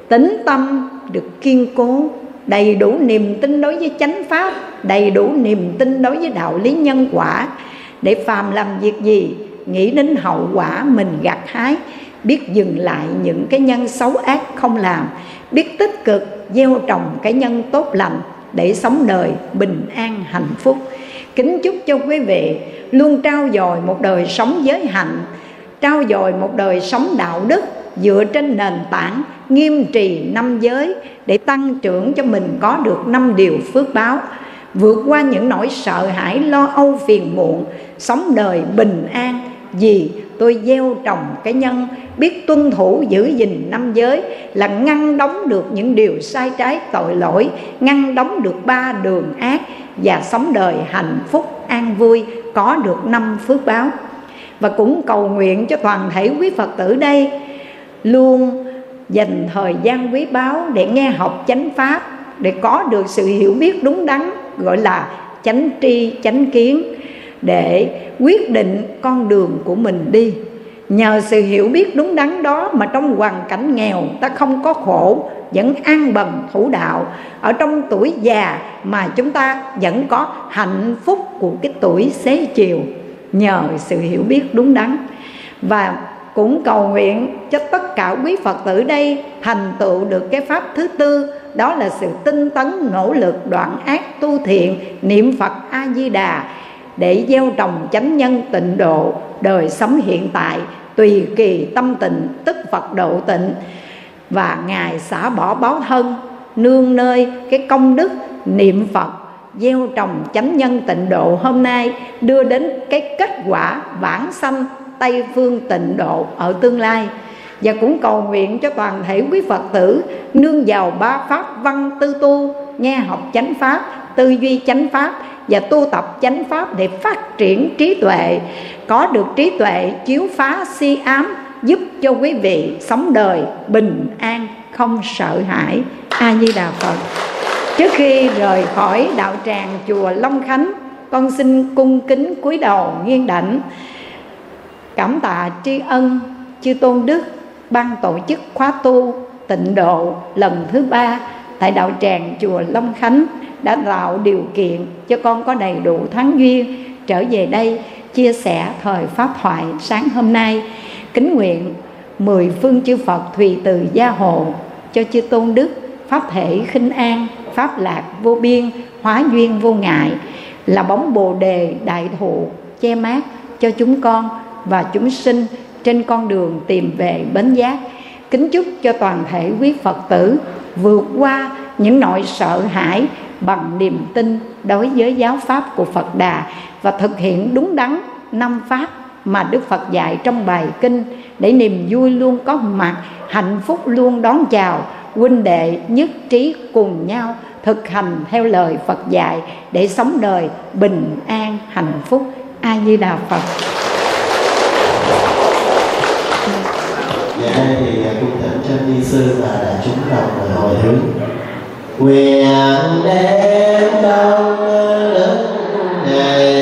A: Tính tâm được kiên cố, đầy đủ niềm tin đối với chánh pháp, đầy đủ niềm tin đối với đạo lý nhân quả. Để phàm làm việc gì, nghĩ đến hậu quả mình gặt hái, biết dừng lại những cái nhân xấu ác không làm, biết tích cực gieo trồng cái nhân tốt lành để sống đời bình an hạnh phúc. Kính chúc cho quý vị luôn trao dồi một đời sống giới hạnh trao dồi một đời sống đạo đức dựa trên nền tảng nghiêm trì năm giới để tăng trưởng cho mình có được năm điều phước báo, vượt qua những nỗi sợ hãi, lo âu, phiền muộn, sống đời bình an. Vì tôi gieo trồng cái nhân, biết tuân thủ giữ gìn năm giới là ngăn đóng được những điều sai trái, tội lỗi, ngăn đóng được ba đường ác và sống đời hạnh phúc, an vui, có được năm phước báo và cũng cầu nguyện cho toàn thể quý phật tử đây luôn dành thời gian quý báu để nghe học chánh pháp, để có được sự hiểu biết đúng đắn, gọi là chánh tri, chánh kiến, để quyết định con đường của mình đi. Nhờ sự hiểu biết đúng đắn đó mà trong hoàn cảnh nghèo, ta không có khổ, vẫn an bần thủ đạo. Ở trong tuổi già mà chúng ta vẫn có hạnh phúc của cái tuổi xế chiều nhờ sự hiểu biết đúng đắn. Và cũng cầu nguyện cho tất cả quý Phật tử đây thành tựu được cái pháp thứ tư, đó là sự tinh tấn, nỗ lực, đoạn ác, tu thiện, niệm Phật A Di Đà để gieo trồng chánh nhân tịnh độ, đời sống hiện tại, tùy kỳ tâm tịnh, tức Phật độ tịnh. Và ngài xả bỏ báo thân, nương nơi cái công đức niệm Phật gieo trồng chánh nhân tịnh độ hôm nay, đưa đến cái kết quả vãng sanh Tây phương tịnh độ ở tương lai. Và cũng cầu nguyện cho toàn thể quý Phật tử nương vào ba pháp văn tư tu, nghe học chánh pháp, tư duy chánh pháp và tu tập chánh pháp để phát triển trí tuệ. Có được trí tuệ chiếu phá si ám, giúp cho quý vị sống đời bình an, không sợ hãi. A di đà phật trước khi rời khỏi đạo tràng chùa long khánh, con xin cung kính cúi đầu nghiêng đảnh. Cảm tạ tri ân chư tôn đức ban tổ chức khóa tu tịnh độ lần thứ ba tại đạo tràng chùa Long Khánh đã tạo điều kiện cho con có đầy đủ thắng duyên trở về đây chia sẻ thời pháp thoại sáng hôm nay. Kính nguyện mười phương chư Phật thùy từ gia hộ cho chư tôn đức pháp thể khinh an pháp lạc vô biên, hóa duyên vô ngại, là bóng bồ đề đại thụ che mát cho chúng con và chúng sinh trên con đường tìm về bến giác. Kính chúc cho toàn thể quý phật tử vượt qua những nỗi sợ hãi bằng niềm tin đối với giáo pháp của phật đà và thực hiện đúng đắn năm pháp mà đức phật dạy trong bài kinh để niềm vui luôn có mặt, hạnh phúc luôn đón chào huynh đệ nhất trí cùng nhau thực hành theo lời phật dạy để sống đời bình an, hạnh phúc. A di đà phật.
B: Dạ đây thì à, cũng thỉnh cho ni sư và đại chúng đồng hồi hướng. Quyền đem đông đức này